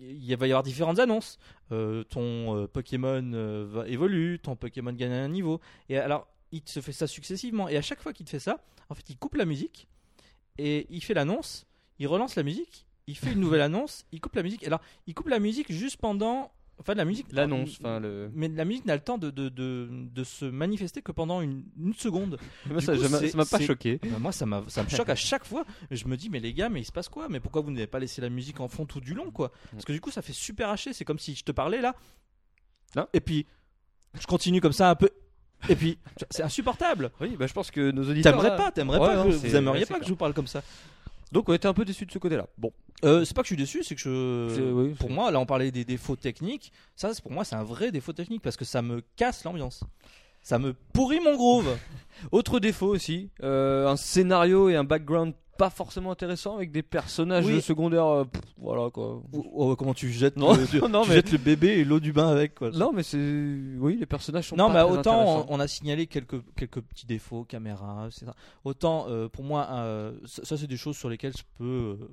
il va y avoir différentes annonces. Euh, ton euh, Pokémon va évolue, ton Pokémon gagne un niveau. Et alors, il te fait ça successivement. Et à chaque fois qu'il te fait ça, en fait, il coupe la musique et il fait l'annonce, il relance la musique, il fait une nouvelle annonce, il coupe la musique. Alors, il coupe la musique juste pendant. Enfin, la musique. L'annonce, enfin le. Mais la musique n'a le temps de, de, de, de se manifester que pendant une, une seconde. Moi, ça m'a pas choqué. Bah, moi, ça, m'a- ça me choque à chaque fois. Je me dis, mais les gars, mais il se passe quoi? Mais pourquoi vous n'avez pas laissé la musique en fond tout du long, quoi? Parce que du coup, ça fait super haché. C'est comme si je te parlais là. Et puis, je continue comme ça un peu. Et puis, c'est insupportable. Oui, bah je pense que nos auditeurs. T'aimerais pas, t'aimerais Ouais, pas, non, que- c'est- vous aimeriez pas que je vous parle comme ça. Donc on était un peu déçus de ce côté-là. Bon. Euh, c'est pas que je suis déçu, c'est que je. Oui, pour moi, là, on parlait des défauts techniques. Ça, c'est- pour moi, c'est un vrai défaut technique parce que ça me casse l'ambiance. Ça me pourrit mon groove. Autre défaut aussi, euh, un scénario et un background pas forcément intéressant avec des personnages Oui. secondaires. euh, pff, voilà quoi. Ou- comment tu jettes, Non, le, tu- non, tu mais- jettes le bébé et l'eau du bain avec quoi. Non, mais c'est. Oui, les personnages sont Non, pas mais très autant on, on a signalé quelques, quelques petits défauts, caméra, etc. Autant euh, pour moi, euh, ça, ça, c'est des choses sur lesquelles je peux euh,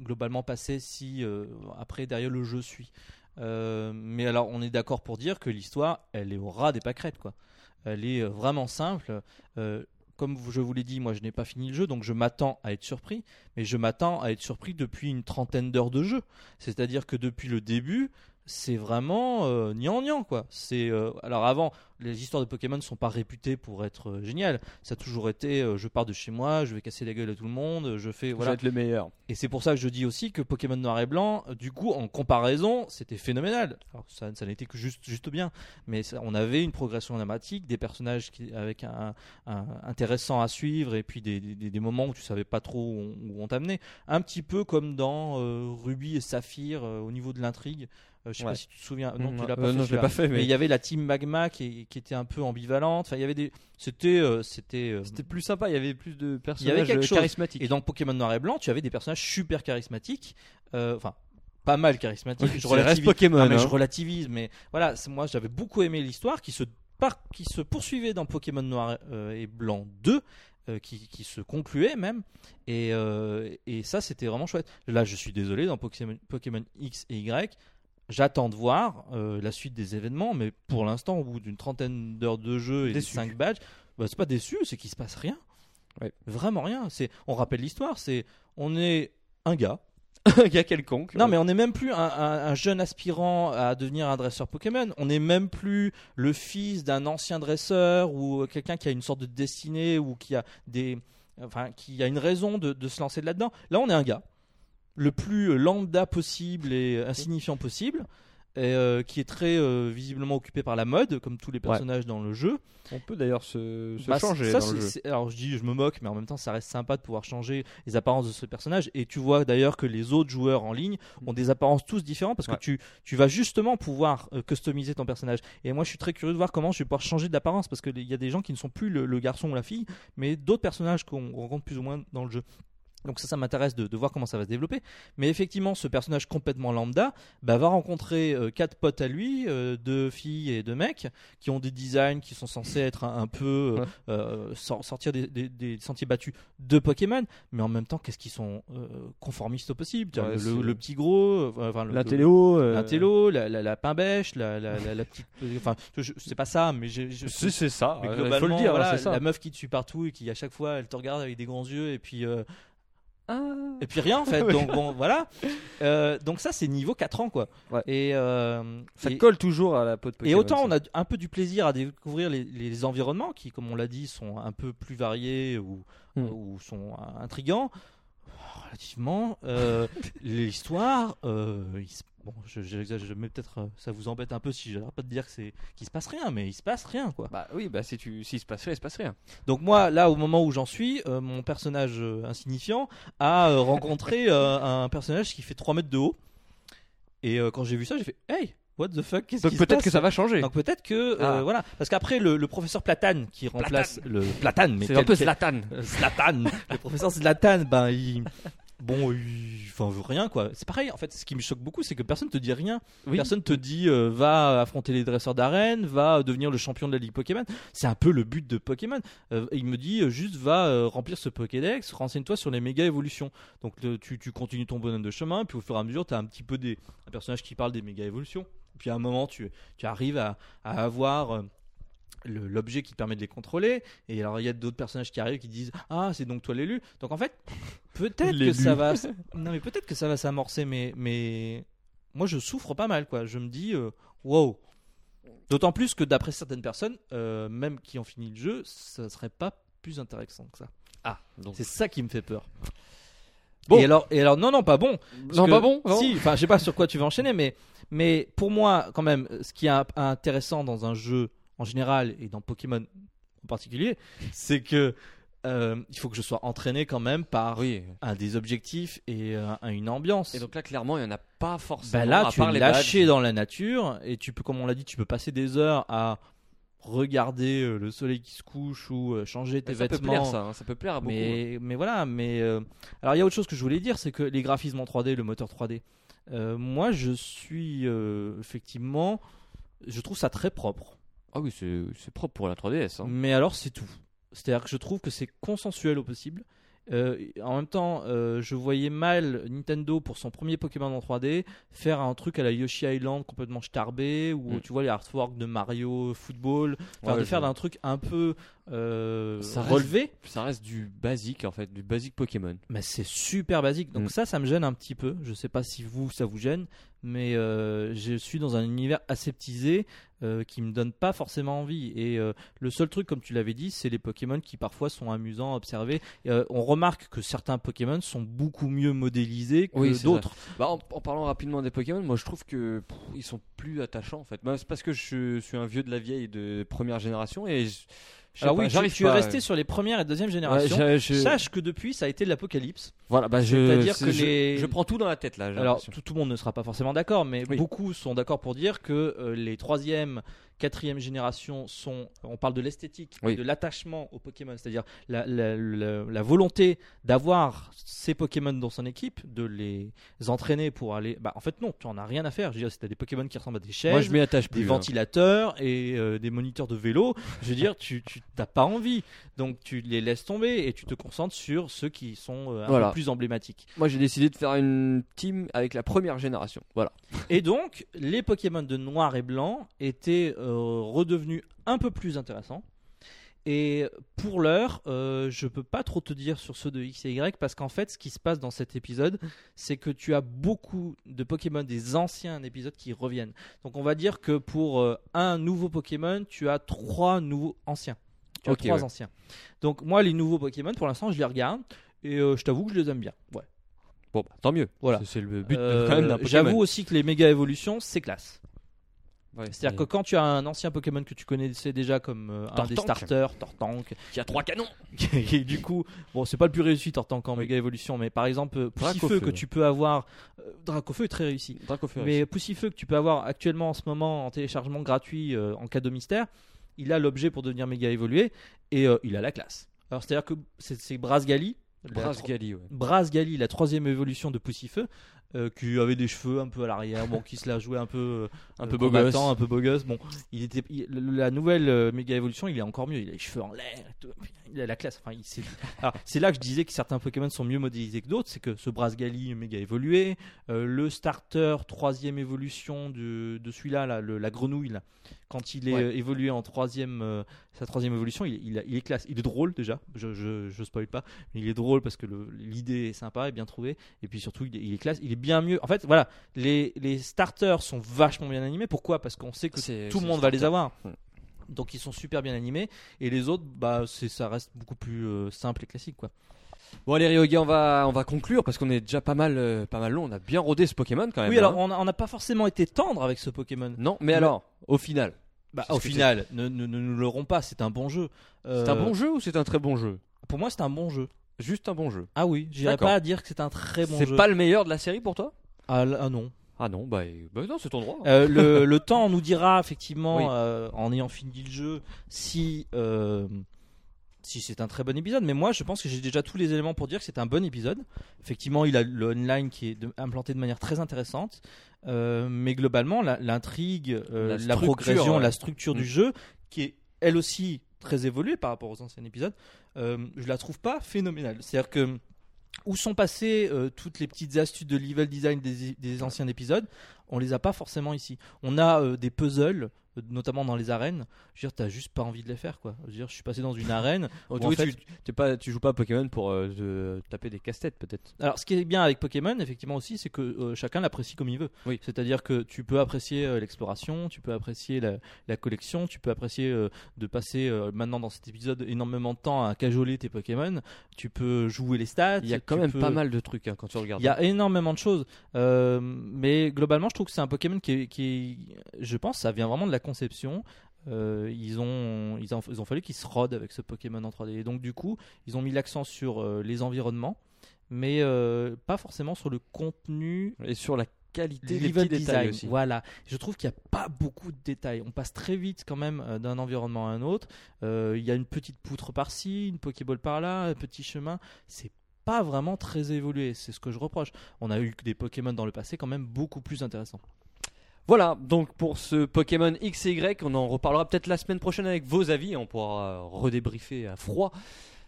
globalement passer si euh, après derrière le jeu suit. Euh, mais alors on est d'accord pour dire que l'histoire, elle est au ras des pâquerettes quoi. Elle est euh, vraiment simple. Euh, comme je vous l'ai dit, moi je n'ai pas fini le jeu, donc je m'attends à être surpris, mais je m'attends à être surpris depuis une trentaine d'heures de jeu. C'est-à-dire que depuis le début, c'est vraiment euh, gnangnan quoi. C'est euh, alors avant les histoires de Pokémon ne sont pas réputées pour être euh, géniales. Ça a toujours été euh, je pars de chez moi, je vais casser la gueule à tout le monde, je fais voilà. êtes le meilleur. Et c'est pour ça que je dis aussi que Pokémon Noir et Blanc, du coup, en comparaison, c'était phénoménal. Alors ça, ça n'était que juste, juste bien, mais ça- on avait une progression dramatique, des personnages qui, avec un, un- intéressant à suivre, et puis des, des- des moments où tu savais pas trop où on, on t'amenait. Un petit peu comme dans Ruby et Saphir au niveau de l'intrigue. Euh, je sais Ouais. pas si tu te souviens. Non, tu Euh, l'as pas non, fait. je pas fait, Mais il y avait la team Magma qui, qui était un peu ambivalente. Enfin, il y avait des. C'était, euh, c'était. euh, c'était plus sympa. Il y avait plus de il y avait personnages euh, charismatiques. Et dans Pokémon Noir et Blanc, tu avais des personnages super charismatiques. euh, Enfin, pas mal charismatiques. Oui, je relativise. Pokémon, Non, mais hein. je relativise, mais voilà, moi j'avais beaucoup aimé l'histoire qui se par- qui se poursuivait dans Pokémon Noir euh, et Blanc 2. euh, qui, qui se concluait même et, euh, et ça c'était vraiment chouette là je suis désolé dans Pokémon, Pokémon X et Y j'attends de voir euh, la suite des événements mais pour l'instant au bout d'une trentaine d'heures de jeu et Déçu. 5 badges bah, c'est pas déçu c'est qu'il se passe rien Ouais. vraiment rien c'est on rappelle l'histoire c'est on est un gars un gars quelconque. non, mais on n'est même plus un, un- un jeune aspirant à devenir un dresseur Pokémon. On n'est même plus le fils d'un ancien dresseur ou quelqu'un qui a une sorte de destinée ou qui a des, enfin, qui a une raison de, de se lancer de là-dedans. Là, on est un gars, le plus lambda possible et insignifiant possible, et, euh, qui est très euh, visiblement occupé par la mode, comme tous les personnages dans le jeu. On peut d'ailleurs se, se Bah, changer ça, dans le c'est- jeu. c'est- Alors je dis, je me moque, mais en même temps, ça reste sympa de pouvoir changer les apparences de ce personnage. Et tu vois d'ailleurs que les autres joueurs en ligne ont des apparences tous différentes parce Ouais. que tu, tu vas justement pouvoir euh, customiser ton personnage. Et moi, je suis très curieux de voir comment je vais pouvoir changer d'apparence parce qu'il y a des gens qui ne sont plus le, le garçon ou la fille, mais d'autres personnages qu'on rencontre plus ou moins dans le jeu. Donc ça, ça m'intéresse de, de voir comment ça va se développer. Mais effectivement, ce personnage complètement lambda bah, va rencontrer euh, quatre potes à lui, euh, deux filles et deux mecs, qui ont des designs qui sont censés être un, un peu euh, sortir des, des- des sentiers battus de Pokémon, mais en même temps, qu'est-ce qu'ils sont conformistes au possible? Ouais, le, petit gros, enfin le, L'intello. le- l'intello, la, la, la pain bêche, la, la, la, petite, enfin, je- c'est pas ça, mais je- Si, c'est ça. mais globalement, faut le dire, voilà, c'est ça. la meuf qui te suit partout et qui à chaque fois elle te regarde avec des grands yeux et puis. Et puis rien en fait. Donc bon voilà. Euh, donc ça c'est niveau 4 ans quoi. Ouais. Et euh, Ça et- colle toujours à la peau de Pokémon. et autant ça. on a un peu du plaisir à découvrir les, les environnements qui, comme on l'a dit, sont un peu plus variés ou, Hmm. ou sont intrigants. Relativement, euh, l'histoire, euh, il se- bon, je, j'exagère, mais peut-être euh, ça vous embête un peu si j'arrête pas de dire que c'est qu'il se passe rien, mais il se passe rien quoi. Bah oui, bah si tu, s'il se passe rien, il se passe rien. Donc moi, là, au moment où j'en suis, euh, mon personnage euh, insignifiant a euh, rencontré euh, un personnage qui fait 3 mètres de haut. Et euh, quand j'ai vu ça, j'ai fait Hey, what the fuck qu'est-ce Donc qui se peut-être passe que ça va changer. Donc peut-être que euh, Ah. voilà, parce qu'après le, le professeur Platane qui remplace le Platane, mais C'est un quel- peu quel- Zlatan. Zlatan, le professeur Zlatan, ben il bon, il enfin veut rien quoi. C'est pareil en fait. Ce qui me choque beaucoup, c'est que personne te dit rien. Oui. Personne te dit euh, va affronter les dresseurs d'arène, va devenir le champion de la ligue Pokémon. C'est un peu le but de Pokémon. Euh, il me dit euh, juste va euh, remplir ce Pokédex, renseigne-toi sur les méga évolutions. Donc le- tu, tu continues ton bonhomme de chemin, puis au fur et à mesure, tu as un petit peu des un personnage qui parle des méga évolutions. Puis à un moment, tu, tu arrives à, à avoir euh, l'objet qui te permet de les contrôler. Et alors il y a d'autres personnages qui arrivent qui disent ah c'est donc toi l'élu. Donc en fait peut-être que ça va non mais peut-être que ça va s'amorcer mais mais moi je souffre pas mal quoi. Je me dis euh, wow. D'autant plus que d'après certaines personnes, euh, même qui ont fini le jeu, ça serait pas plus intéressant que ça. Ah, donc. C'est ça qui me fait peur. Bon. Et alors, et alors, non, non, pas bon. Non, que- pas bon, non Si, enfin, je sais pas sur quoi tu vas enchaîner, mais, mais pour moi, quand même, ce qui est intéressant dans un jeu en général et dans Pokémon en particulier, c'est que euh, il faut que je sois entraîné quand même par Oui. un des objectifs et euh, une ambiance. Et donc là, clairement, il y en a pas forcément. Bah là, à tu part es les lâché badges. dans la nature et tu peux, comme on l'a dit, tu peux passer des heures à regarder euh, le soleil qui se couche ou changer tes Ça peut vêtements. plaire, ça. hein, Ça peut plaire à beaucoup. Mais, mais voilà, mais alors il y a autre chose que je voulais dire, c'est que les graphismes en 3D, le moteur 3D, euh, moi je suis effectivement, je trouve ça très propre. Ah oui, c'est propre pour la 3DS. hein. Mais alors c'est tout. C'est-à-dire que je trouve que c'est consensuel au possible. Euh, en même temps, euh, je voyais mal Nintendo pour son premier Pokémon en 3D faire un truc à la Yoshi Island complètement starbé ou Mm. tu vois les artworks de Mario Football, enfin, Ouais, de faire un truc un peu euh, Ça reste- relevé. Ça reste du basique, en fait, du basique Pokémon. Mais c'est super basique. Donc Mm. ça, ça me gêne un petit peu. Je sais pas si vous, ça vous gêne, mais je suis dans un univers aseptisé euh, qui me donne pas forcément envie. Et euh, le seul truc, comme tu l'avais dit, c'est les Pokémon qui parfois sont amusants à observer. Euh, on remarque que certains Pokémon sont beaucoup mieux modélisés que Oui, d'autres. Bah, en, en parlant rapidement des Pokémon, moi je trouve que pff, ils sont plus attachants en fait. Bah, c'est parce que je suis un vieux de la vieille de première génération et je, je Alors pas, oui, tu, tu es pas. resté sur les premières et deuxième générations. je- Sache que depuis, ça a été l'apocalypse. voilà, bah, je, c'est-à-dire que je- les- je prends tout dans la tête là. Alors, tout, tout le monde ne sera pas forcément d'accord, mais Oui. beaucoup sont d'accord pour dire que euh, les troisième, quatrième générations sont. On parle de l'esthétique, Oui. de l'attachement aux Pokémon, c'est-à-dire la, la- la- la volonté d'avoir ces Pokémon dans son équipe, de les entraîner pour aller. Bah, en fait, non, tu en as rien à faire. Je veux dire, si t'as des Pokémon qui ressemblent à des chaises. moi je des plus. hein. ventilateurs et euh, des moniteurs de vélo, je veux dire, tu tu- t'as pas envie, donc tu les laisses tomber et tu te concentres sur ceux qui sont euh, un Voilà. peu plus emblématiques. Moi j'ai décidé de faire une team avec la première génération. Voilà. Et donc, les Pokémon de noir et blanc étaient euh, redevenus un peu plus intéressants. Et pour l'heure, euh, je peux pas trop te dire sur ceux de X et Y parce qu'en fait, ce qui se passe dans cet épisode, c'est que tu as beaucoup de Pokémon des anciens épisodes qui reviennent. Donc, on va dire que pour euh, un nouveau Pokémon, tu as trois nouveaux anciens. Tu as Ok, trois ouais. anciens. Donc, moi, les nouveaux Pokémon, pour l'instant, je les regarde et euh, je t'avoue que je les aime bien. Ouais. Bon, bah, tant mieux. Voilà. C'est- le but de- Euh, quand même d'un Pokémon. J'avoue aussi que les méga évolutions, c'est classe. Ouais, C'est-à-dire que quand tu as un ancien Pokémon que tu connaissais déjà comme euh, un des starters, Tortank, qui a trois canons. et du coup, bon, c'est pas le plus réussi Tortank en méga évolution, mais par exemple, euh, Poussifeu que tu peux avoir, euh, Dracofeu est très réussi, Dracofeu. mais Poussifeu que tu peux avoir actuellement en ce moment en téléchargement gratuit euh, en cadeau mystère, il a l'objet pour devenir méga évolué et il a la classe. Alors c'est-à-dire que c'est Brasgali, Brasgali, ouais. Brasgali, la troisième évolution de Poussifeu, euh, qui avait des cheveux un peu à l'arrière, bon, qui se la jouait un peu, euh, Un euh, peu beau gosse. un peu beau gosse. Bon, il était, il- la nouvelle euh, méga évolution, il est encore mieux. Il a les cheveux en l'air, et tout. il a la classe. Enfin, c'est là que je disais que certains Pokémon sont mieux modélisés que d'autres. C'est que ce Brasgali méga évolué, euh, le starter troisième évolution de, de celui-là, là, le- la grenouille, là, quand il est Ouais. évolué en troisième, sa troisième évolution, il, il il est classe. Il est drôle déjà. Je, je, je spoil pas, mais il est drôle parce que l'idée est sympa et bien trouvée. Et puis surtout, il est, il est classe. Il est bien mieux. En fait, voilà, les, les starters sont vachement bien animés. Pourquoi? Parce qu'on sait que C'est- tout le monde va les avoir. Donc ils sont super bien animés. Et les autres, bah, c'est, ça reste beaucoup plus euh, simple et classique, quoi. Bon allez Ryoga, on va on va conclure parce qu'on est déjà pas mal euh, pas mal long. On a bien rodé ce Pokémon quand même. oui, alors hein. on n'a pas forcément été tendre avec ce Pokémon. Non, mais alors au final, Bah, au final, ne, ne, ne nous l'aurons pas. C'est un bon jeu. c'est un Euh, bon jeu ou c'est un très bon jeu? Pour moi, c'est un bon jeu. Juste un bon jeu. Ah oui, j'irais D'accord. pas à dire que c'est un très bon c'est jeu. pas le meilleur de la série pour toi? Ah, l- ah non. Ah non, bah, euh, bah non, c'est ton droit. Euh, le, le temps nous dira effectivement, Oui. euh, en ayant fini le jeu, si euh, si c'est un très bon épisode. Mais moi, je pense que j'ai déjà tous les éléments pour dire que c'est un bon épisode. Effectivement, il a le online qui est de- implanté de manière très intéressante. Euh, mais globalement, la- l'intrigue, euh, La la, structure, progression, ouais. la structure Mm. du jeu, qui est elle aussi très évoluée par rapport aux anciens épisodes, euh, je la trouve pas phénoménale. C'est-à-dire que où sont passées euh, toutes les petites astuces de level design des, anciens épisodes on les a pas forcément ici. On a euh, des puzzles, notamment dans les arènes. Je veux dire, t'as juste pas envie de les faire, quoi. Je veux dire, je suis passé dans une arène. Où, en oui, fait- tu, pas, tu joues pas à Pokémon pour euh, te taper des casse-têtes peut-être. Alors, ce qui est bien avec Pokémon, effectivement aussi, c'est que euh, chacun l'apprécie comme il veut. Oui. C'est-à-dire que tu peux apprécier euh, l'exploration, tu peux apprécier la, la collection, tu peux apprécier de passer maintenant dans cet épisode énormément de temps à cajoler tes Pokémon. Tu peux jouer les stats. Il y a quand même peux- pas mal de trucs hein, quand tu regardes. Il y a énormément de choses, mais globalement, je trouve que c'est un Pokémon qui, est, qui est- je pense, ça vient vraiment de la conception. Euh, ils ont, ils ont, ils ont fallu qu'ils se rodent avec ce Pokémon en 3D. Et donc, du coup, ils ont mis l'accent sur euh, les environnements, mais euh, pas forcément sur le contenu. Et sur la qualité des petits détails aussi. Voilà, je trouve qu'il n'y a pas beaucoup de détails. On passe très vite quand même euh, d'un environnement à un autre. Euh, Il y a une petite poutre par-ci, une Pokéball par-là, un petit chemin. C'est pas vraiment très évolué. C'est ce que je reproche. On a eu des Pokémon dans le passé quand même beaucoup plus intéressants. Voilà, donc pour ce Pokémon X et Y, on en reparlera peut-être la semaine prochaine avec vos avis, on pourra redébriefer à froid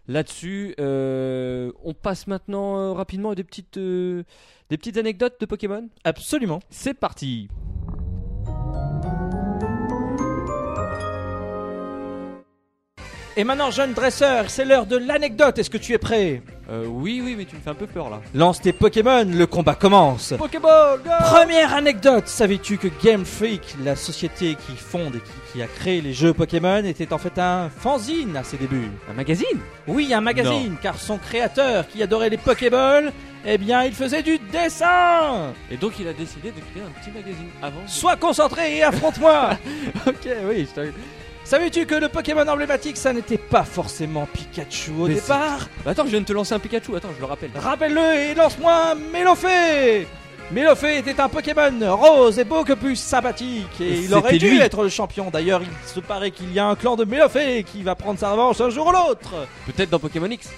là-dessus. Euh, on passe maintenant euh, rapidement à des petites, euh, des petites anecdotes de Pokémon. Absolument. C'est parti Et maintenant, jeune dresseur, c'est l'heure de l'anecdote. Est-ce que tu es prêt Euh, Oui, oui, mais tu me fais un peu peur là. Lance tes Pokémon, le combat commence. Pokéball go Première anecdote, savais-tu que Game Freak, la société qui fonde et qui, qui a créé les jeux Pokémon, était en fait un fanzine à ses débuts? Un magazine? Oui, un magazine, car son créateur, qui adorait les Pokéballs, eh bien, il faisait du dessin Et donc il a décidé de créer un petit magazine avant. de- Sois concentré et affronte-moi Ok, oui, je Savais-tu que le Pokémon emblématique, ça n'était pas forcément Pikachu au Mais départ Bah, Attends, je viens de te lancer un Pikachu, attends, je le rappelle. Rappelle-le et lance-moi Mélofée Mélofée était un Pokémon rose et beaucoup plus sympathique et Et il aurait dû lui. être le champion. D'ailleurs, il se paraît qu'il y a un clan de Mélofée qui va prendre sa revanche un jour ou l'autre. Peut-être dans Pokémon X.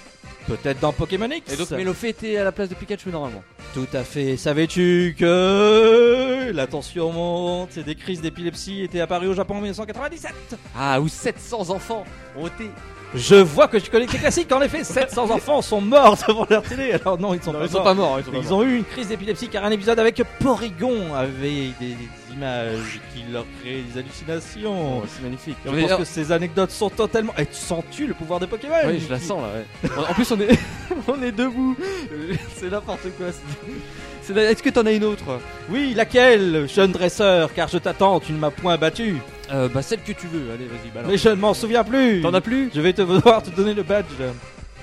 Peut-être dans Pokémon X. Et donc Mélofée était à la place de Pikachu normalement. Tout à fait. Savais-tu que la tension monte et des crises d'épilepsie étaient apparues au Japon en 1997 Ah, où 700 enfants ont été. Je vois que tu connais tes classiques. En effet, 700 enfants sont morts devant leur télé. Alors non, ils sont ils sont pas morts, ils pas morts. ont eu une crise d'épilepsie car un épisode avec Porygon avait des, des images qui leur créaient des hallucinations. Oh, c'est magnifique. Je pense que ces anecdotes sont totalement. Et tu sens-tu le pouvoir de Pokémon Oui, je la sens là, ouais. En plus, on est, on est debout. C'est n'importe quoi. Est-ce que t'en as une autre? Oui, laquelle, jeune dresseur Car je t'attends, tu ne m'as point battu. euh, Bah, celle que tu veux. Allez, vas-y, balance. Mais je ne m'en souviens plus. T'en as plus? Je vais te devoir te donner le badge.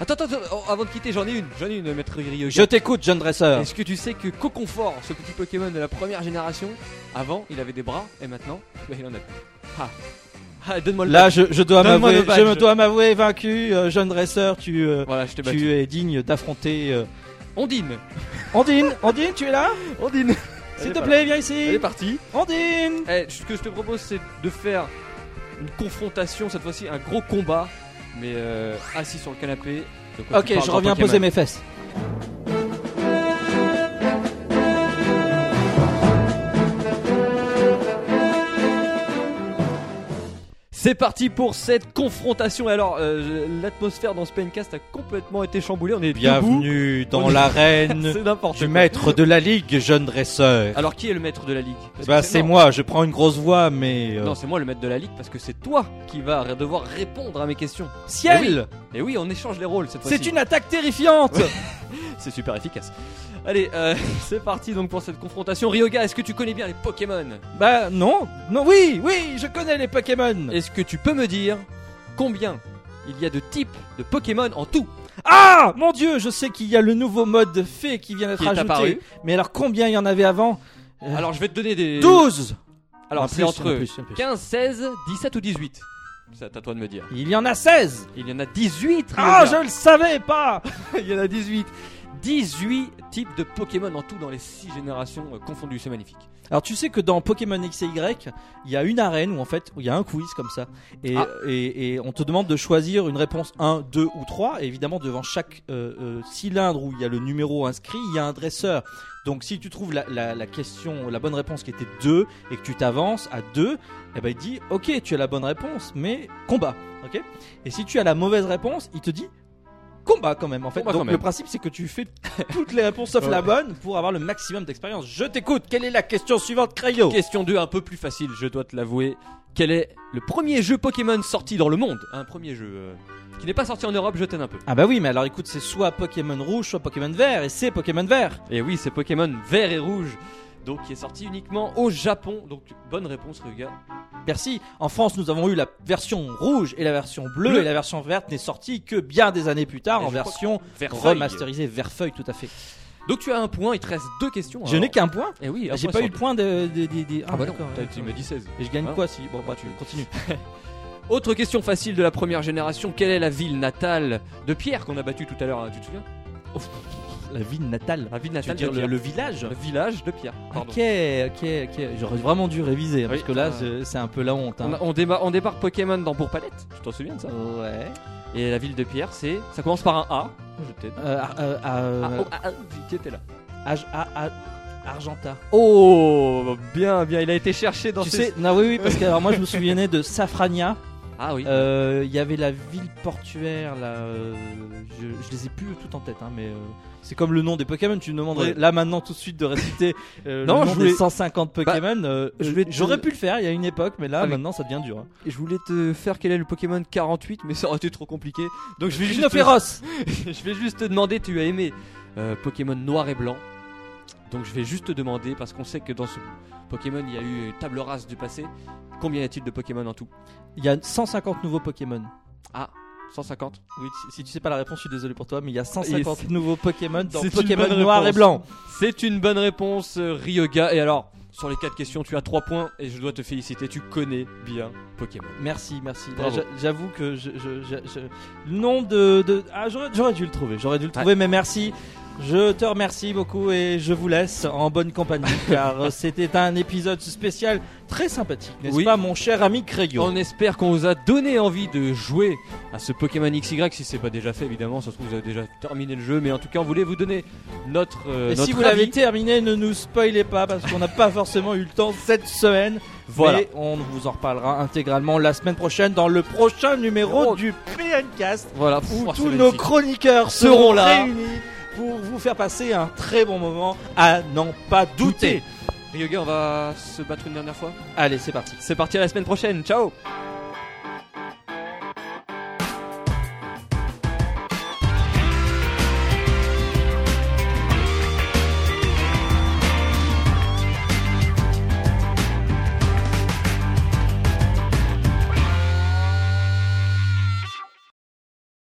Attends, attends, attends, oh, avant de quitter, j'en ai une. J'en ai une, maître Ryoga. Je t'écoute, jeune dresseur. Est-ce que tu sais que Coconfort, ce petit Pokémon de la première génération, avant il avait des bras et maintenant bah, il en a plus. Ah, ah donne-moi le Là, badge. je, je dois m'avouer, je me dois m'avouer vaincu, euh, jeune dresseur. Tu, euh, Voilà, je t'ai battu. tu es digne d'affronter. euh, Ondine Ondine, Ondine, tu es là Ondine S'il te plaît, viens Elle ici. est partie. Ondine. Eh, ce que je te propose, c'est de faire une confrontation, cette fois-ci un gros combat, mais euh, assis sur le canapé. Ok, je reviens poser mes fesses. C'est parti pour cette confrontation. Alors, euh, l'atmosphère dans ce PNcast a complètement été chamboulée. On est debout. Bienvenue dans l'arène du maître de la ligue, jeune dresseur. Alors, qui est le maître de la ligue? Parce Bah, c'est moi, je prends une grosse voix, mais. euh, Non, c'est moi le maître de la ligue parce que c'est toi qui vas devoir répondre à mes questions. Ciel Et oui, on échange les rôles cette fois-ci. C'est une attaque terrifiante C'est super efficace. Allez, euh, c'est parti donc pour cette confrontation. Ryoga, est-ce que tu connais bien les Pokémon? Bah, non, non, oui, oui, je connais les Pokémon Est-ce que tu peux me dire combien il y a de types de Pokémon en tout? Ah Mon dieu, je sais qu'il y a le nouveau mode de fée qui vient d'être Qui est ajouté. Mais alors, combien il y en avait avant? Euh, Alors, je vais te donner des. 12 Alors, c'est plus, entre en a plus, il y en a plus. 15, 16, 17 ou 18 C'est à toi de me dire. Il y en a 16 Il y en a 18 Ah, Ryoga. je le savais pas Il y en a 18 18 types de Pokémon en tout dans les 6 générations euh, confondues, c'est magnifique. Alors tu sais que dans Pokémon X et Y, il y a une arène où en fait il y a un quiz comme ça et, Ah. et, et on te demande de choisir une réponse 1, 2 ou 3 et évidemment devant chaque euh, euh, cylindre où il y a le numéro inscrit, il y a un dresseur. Donc si tu trouves la, la, la question, la bonne réponse qui était 2 et que tu t'avances à 2, eh ben il dit OK, tu as la bonne réponse mais combat, OK? Et si tu as la mauvaise réponse, il te dit combat quand même en fait. Combat Donc même. le principe c'est que tu fais toutes les réponses sauf Ouais. la bonne pour avoir le maximum d'expérience. Je t'écoute. Quelle est la question suivante, Crayo Question 2, un peu plus facile, je dois te l'avouer. Quel est le premier jeu Pokémon sorti dans le monde? Un premier jeu euh, qui n'est pas sorti en Europe, je t'aide un peu. Ah bah oui, mais alors écoute, c'est soit Pokémon rouge, soit Pokémon vert, et c'est Pokémon vert. Et oui, c'est Pokémon vert et rouge. Donc qui est sorti uniquement au Japon. Donc bonne réponse, Ryuga. Merci. En France, nous avons eu la version rouge et la version bleue, Bleu. et la version verte n'est sortie que bien des années plus tard Et en version remasterisée vert feuille, tout à fait. Donc tu as un point, il te reste deux questions. Je alors. n'ai qu'un point. Eh oui, un J'ai pas eu le point de. de, de- de- Ah bah non, tu m'as dit 16. Et je gagne Hein quoi si Bon, bah tu continues. Autre question facile de la première génération. Quelle est la ville natale de Pierre qu'on a battu tout à l'heure hein, Tu te souviens? La ville natale. La ville Tu veux natale dire le, village Le village de Pierre. Pardon. Ok, ok, ok. J'aurais vraiment dû réviser hein, parce que là, c'est- un peu la honte. hein. On, a- on déma- on débarque Pokémon dans Bourg-Palette. Tu t'en souviens de ça? Ouais. Et la ville de Pierre, c'est. Ça commence par un A. Je t'aide. Euh, euh, euh, Ah, oh, ah, qui était là A- A- Argenta. Oh, bien, bien. Il a été cherché dans Tu ses- sais, non, oui, oui, parce que alors, moi je me souvenais de Safrania. Ah oui. Euh, Il y avait la ville portuaire là. euh, je, je les ai plus tout en tête, hein, mais euh, c'est comme le nom des Pokémon. Tu me demanderais Ouais. là maintenant tout de suite de réciter euh, Non, le nom je voulais- des 150 Pokémon. euh, je je- voulais te- J'aurais pu le faire il y a une époque, mais là maintenant ça devient dur. hein. Je voulais te faire quel est le Pokémon 48, mais ça aurait été trop compliqué. Donc je vais juste. Rhinophéros. je vais juste te demander, tu as aimé euh, Pokémon noir et blanc. Donc je vais juste te demander, parce qu'on sait que dans ce Pokémon il y a eu une table rase du passé. Combien y a-t-il de Pokémon en tout? Il y a 150 nouveaux Pokémon. Ah, 150 Oui, si, tu sais pas la réponse, je suis désolé pour toi, mais il y a 150 Et nouveaux Pokémon dans Pokémon noir et blanc. C'est une bonne réponse, euh, Ryoga. Et alors, sur les 4 questions, tu as 3 points et je dois te féliciter, tu connais bien Pokémon. Merci, merci. J'avoue que je, je- je- je- le nom de, de- ah j'aurais j'aurais dû le trouver, j'aurais dû le trouver, mais merci. Je te remercie beaucoup et je vous laisse en bonne compagnie car c'était un épisode spécial très sympathique, n'est-ce Oui. pas, mon cher ami Crayo On espère qu'on vous a donné envie de jouer à ce Pokémon XY. Si c'est pas déjà fait, évidemment, ça se trouve vous avez déjà terminé le jeu. Mais en tout cas, on voulait vous donner notre. euh, Et notre si vous l'avez terminé, ne nous spoilez pas parce qu'on n'a pas forcément eu le temps cette semaine. Voilà. Mais on vous en reparlera intégralement la semaine prochaine dans le prochain numéro Oh. du PNcast Voilà, où Oh, tous nos chroniqueurs Seront seront là. réunis pour vous faire passer un très bon moment à n'en pas douter. Ryoga, on va se battre une dernière fois? Allez, c'est parti. C'est parti à la semaine prochaine. Ciao